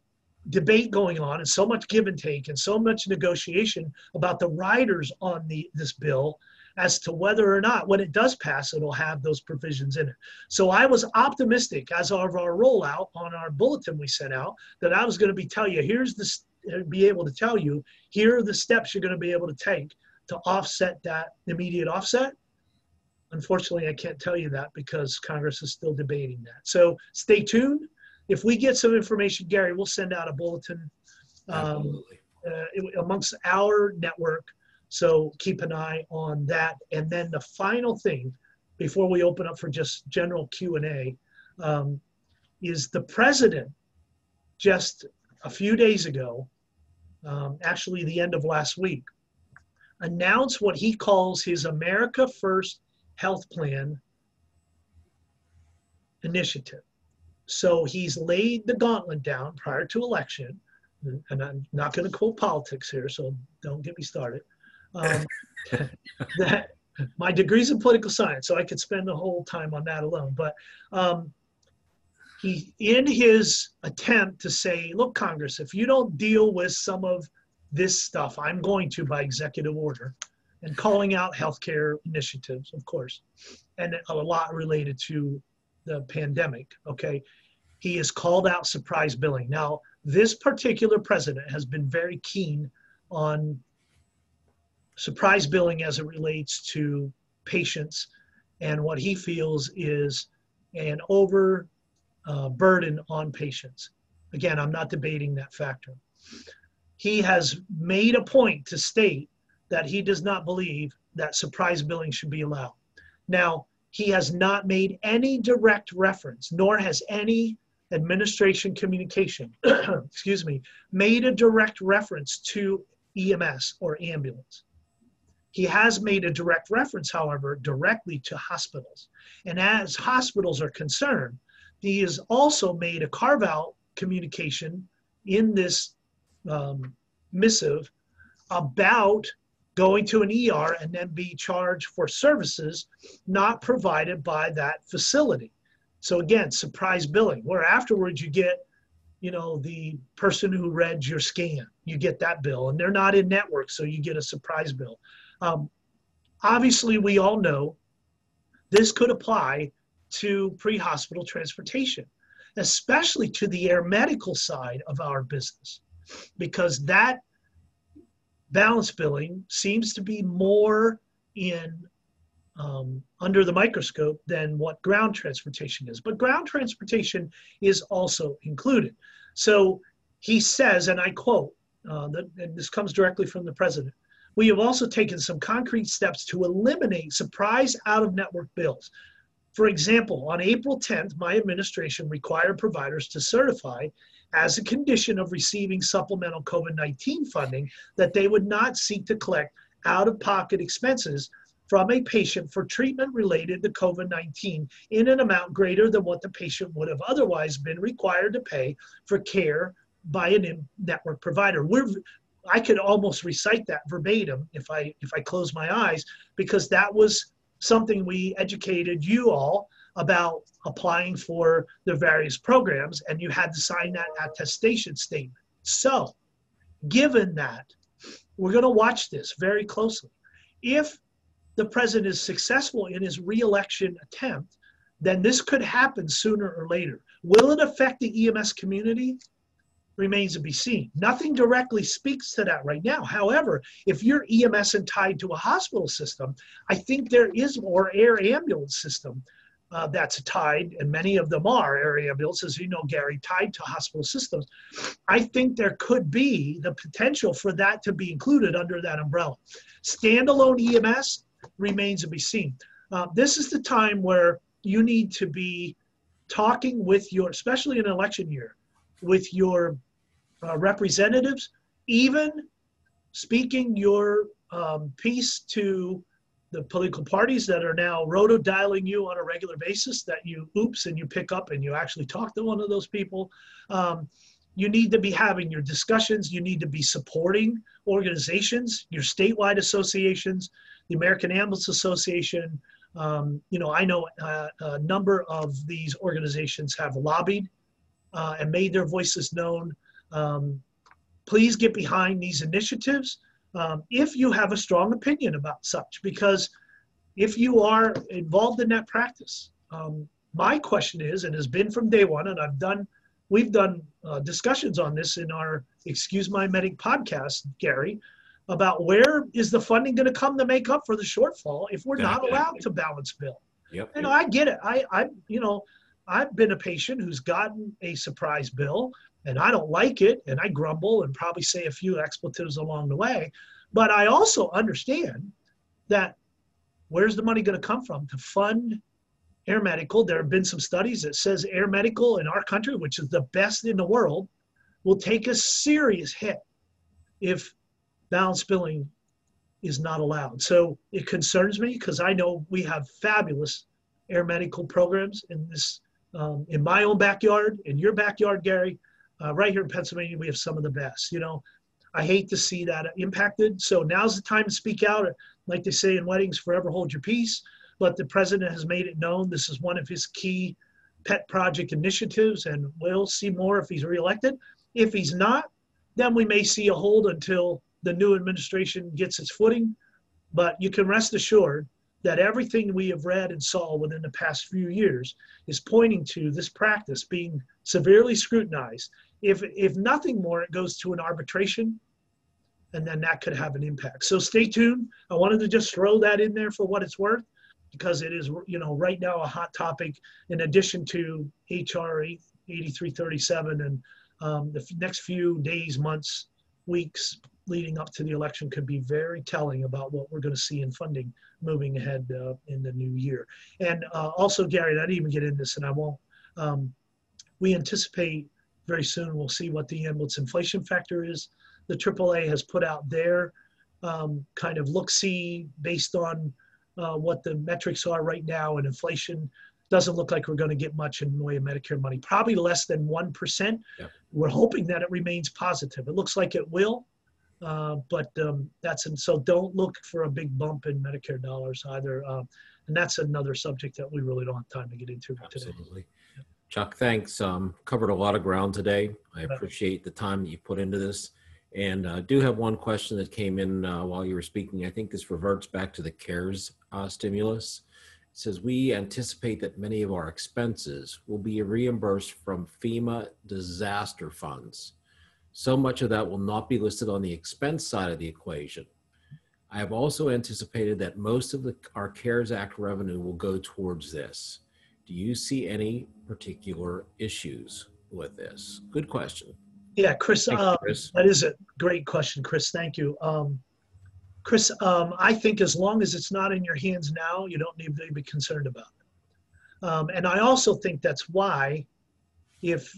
debate going on and so much give and take and so much negotiation about the riders on the this bill as to whether or not when it does pass it'll have those provisions in it so i was optimistic as of our rollout on our bulletin we sent out that i was going to be tell you here's the be able to tell you here are the steps you're going to be able to take to offset that immediate offset. Unfortunately, I can't tell you that because Congress is still debating that. So stay tuned. If we get some information, Gary, we'll send out a bulletin um, uh, amongst our network. So keep an eye on that. And then the final thing, before we open up for just general Q and A, um, is the president just a few days ago, um, actually the end of last week, announced what he calls his America First Health Plan initiative. So he's laid the gauntlet down prior to election, and I'm not going to quote politics here, so don't get me started. Um, that my degree's in political science, so I could spend the whole time on that alone. But um, he, in his attempt to say, look, Congress, if you don't deal with some of this stuff. I'm going to by executive order and calling out healthcare initiatives, of course, and a lot related to the pandemic. Okay. He has called out surprise billing. Now, this particular president has been very keen on surprise billing as it relates to patients and what he feels is an over uh, burden on patients. Again, I'm not debating that factor he has made a point to state that he does not believe that surprise billing should be allowed. Now, he has not made any direct reference, nor has any administration communication, excuse me, made a direct reference to EMS or ambulance. He has made a direct reference, however, directly to hospitals. And as hospitals are concerned, he has also made a carve out communication in this um, missive about going to an ER and then be charged for services not provided by that facility. So again, surprise billing, where afterwards you get, you know, the person who read your scan, you get that bill, and they're not in network, so you get a surprise bill. Um, obviously, we all know this could apply to pre-hospital transportation, especially to the air medical side of our business, because that balance billing seems to be more in um, under the microscope than what ground transportation is. But ground transportation is also included. So he says, and I quote, uh, that, and this comes directly from the president. We have also taken some concrete steps to eliminate surprise out of network bills. For example, on April 10th, my administration required providers to certify as a condition of receiving supplemental COVID 19 funding that they would not seek to collect out of pocket expenses from a patient for treatment related to COVID 19 in an amount greater than what the patient would have otherwise been required to pay for care by a network provider. We're, I could almost recite that verbatim if I if I close my eyes because that was something we educated you all about applying for the various programs and you had to sign that attestation statement. So, given that, we're going to watch this very closely. If the president is successful in his reelection attempt, then this could happen sooner or later. Will it affect the EMS community? Remains to be seen. Nothing directly speaks to that right now. However, if you're EMS and tied to a hospital system, I think there is more air ambulance system uh, that's tied, and many of them are air as you know, Gary, tied to hospital systems. I think there could be the potential for that to be included under that umbrella. Standalone EMS remains to be seen. Uh, this is the time where you need to be talking with your, especially in election year, with your uh, representatives, even speaking your um, piece to the political parties that are now roto dialing you on a regular basis that you oops and you pick up and you actually talk to one of those people. Um, you need to be having your discussions. You need to be supporting organizations, your statewide associations, the American Ambulance Association. Um, you know, I know uh, a number of these organizations have lobbied uh, and made their voices known. Um, please get behind these initiatives um, if you have a strong opinion about such, because if you are involved in that practice, um, my question is, and has been from day one, and I've done, we've done uh, discussions on this in our Excuse My Medic podcast, Gary, about where is the funding going to come to make up for the shortfall if we're not allowed to balance bill. Yep. You know, I get it. I, I, you know, I've been a patient who's gotten a surprise bill and I don't like it and I grumble and probably say a few expletives along the way. But I also understand that where's the money going to come from to fund air medical? There have been some studies that says air medical in our country, which is the best in the world, will take a serious hit if balance billing is not allowed. So it concerns me because I know we have fabulous air medical programs in this um, in my own backyard, in your backyard, Gary, uh, right here in Pennsylvania, we have some of the best. You know, I hate to see that impacted. So now's the time to speak out. Like they say in weddings, forever hold your peace. But the president has made it known this is one of his key pet project initiatives, and we'll see more if he's reelected. If he's not, then we may see a hold until the new administration gets its footing. But you can rest assured that everything we have read and saw within the past few years is pointing to this practice being severely scrutinized. If, if nothing more, it goes to an arbitration, and then that could have an impact. So stay tuned. I wanted to just throw that in there for what it's worth, because it is, you know, right now a hot topic. In addition to HR 8337, and um, the next few days, months, weeks, leading up to the election could be very telling about what we're going to see in funding moving ahead uh, in the new year. And uh, also, Gary, I didn't even get into this, and I won't. Um, we anticipate very soon we'll see what the ambulance inflation factor is. The AAA has put out their um, kind of look see based on uh, what the metrics are right now, and inflation doesn't look like we're going to get much in the way of Medicare money. Probably less than one percent. Yeah. We're hoping that it remains positive. It looks like it will, uh, but um, that's and so don't look for a big bump in Medicare dollars either. Um, and that's another subject that we really don't have time to get into today. Chuck, thanks. Um, covered a lot of ground today. I appreciate the time that you put into this. And uh, do have one question that came in uh, while you were speaking. I think this reverts back to the CARES uh, stimulus. It says we anticipate that many of our expenses will be reimbursed from FEMA disaster funds. So much of that will not be listed on the expense side of the equation. I have also anticipated that most of the, our CARES Act revenue will go towards this. Do you see any particular issues with this? Good question. Yeah, Chris. Thank you, Uh, Chris. that is a great question, Chris. Thank you. Um, Chris, um, I think as long as it's not in your hands now, you don't need to be concerned about it. Um, and I also think that's why, if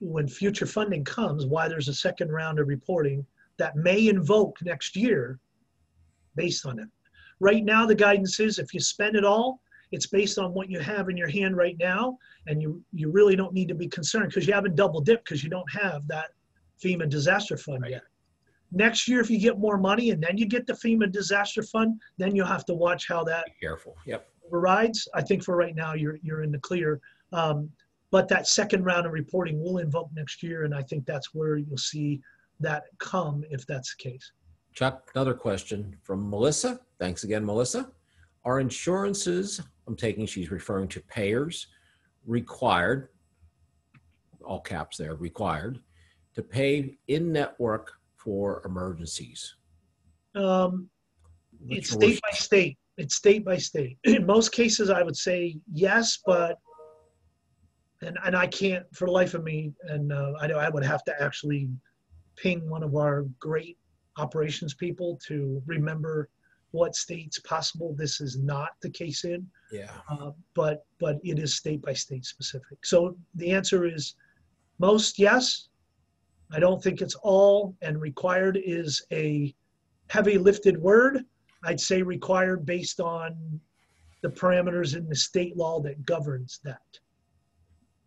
when future funding comes, why there's a second round of reporting that may invoke next year based on it. Right now, the guidance is if you spend it all, it's based on what you have in your hand right now, and you you really don't need to be concerned because you haven't double dipped because you don't have that FEMA disaster fund Right. yet. Next year, if you get more money and then you get the FEMA disaster fund, then you'll have to watch how that Be careful. Yep. overrides. I think for right now, you're you're in the clear. Um, but that second round of reporting will invoke next year, and I think that's where you'll see that come if that's the case. Chuck, another question from Melissa. Thanks again, Melissa. Are insurances, I'm taking she's referring to payers, required, all caps there, required, to pay in network for emergencies? Um, it's state by state. It's state by state. In most cases, I would say yes, but and and I can't for the life of me. And uh, I know I would have to actually ping one of our great operations people to remember what states possible this is not the case in. Yeah. Uh, but but it is state by state specific. So the answer is most yes. I don't think it's all, and required is a heavy lifted word. I'd say required based on the parameters in the state law that governs that.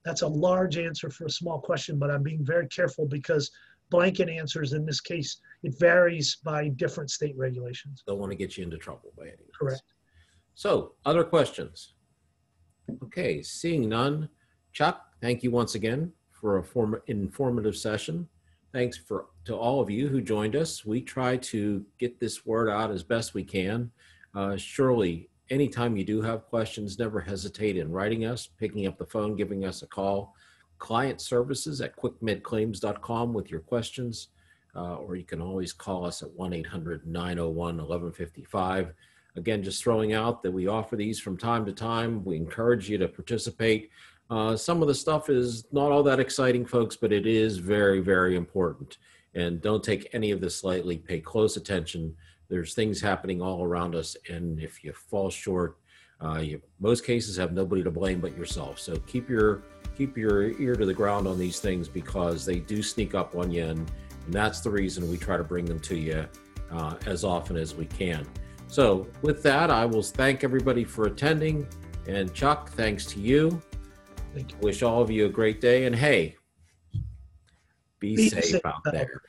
That's a large answer for a small question, but I'm being very careful because blanket answers in this case, it varies by different state regulations. Don't want to get you into trouble by any means. Correct. So, other questions? Okay, seeing none. Chuck, thank you once again for a form, informative session. Thanks for to all of you who joined us. We try to get this word out as best we can. Uh, surely, anytime you do have questions, never hesitate in writing us, picking up the phone, giving us a call. Client services at quickmedclaims.com with your questions, uh, or you can always call us at 1 800 901 1155. Again, just throwing out that we offer these from time to time. We encourage you to participate. Uh, some of the stuff is not all that exciting, folks, but it is very, very important. And don't take any of this lightly. Pay close attention. There's things happening all around us, and if you fall short, uh, you, most cases have nobody to blame but yourself. So keep your keep your ear to the ground on these things because they do sneak up on you, and, and that's the reason we try to bring them to you uh, as often as we can. So, with that, I will thank everybody for attending. And Chuck, thanks to you. Thank you. Wish all of you a great day. And hey, be, Be safe, safe out out there.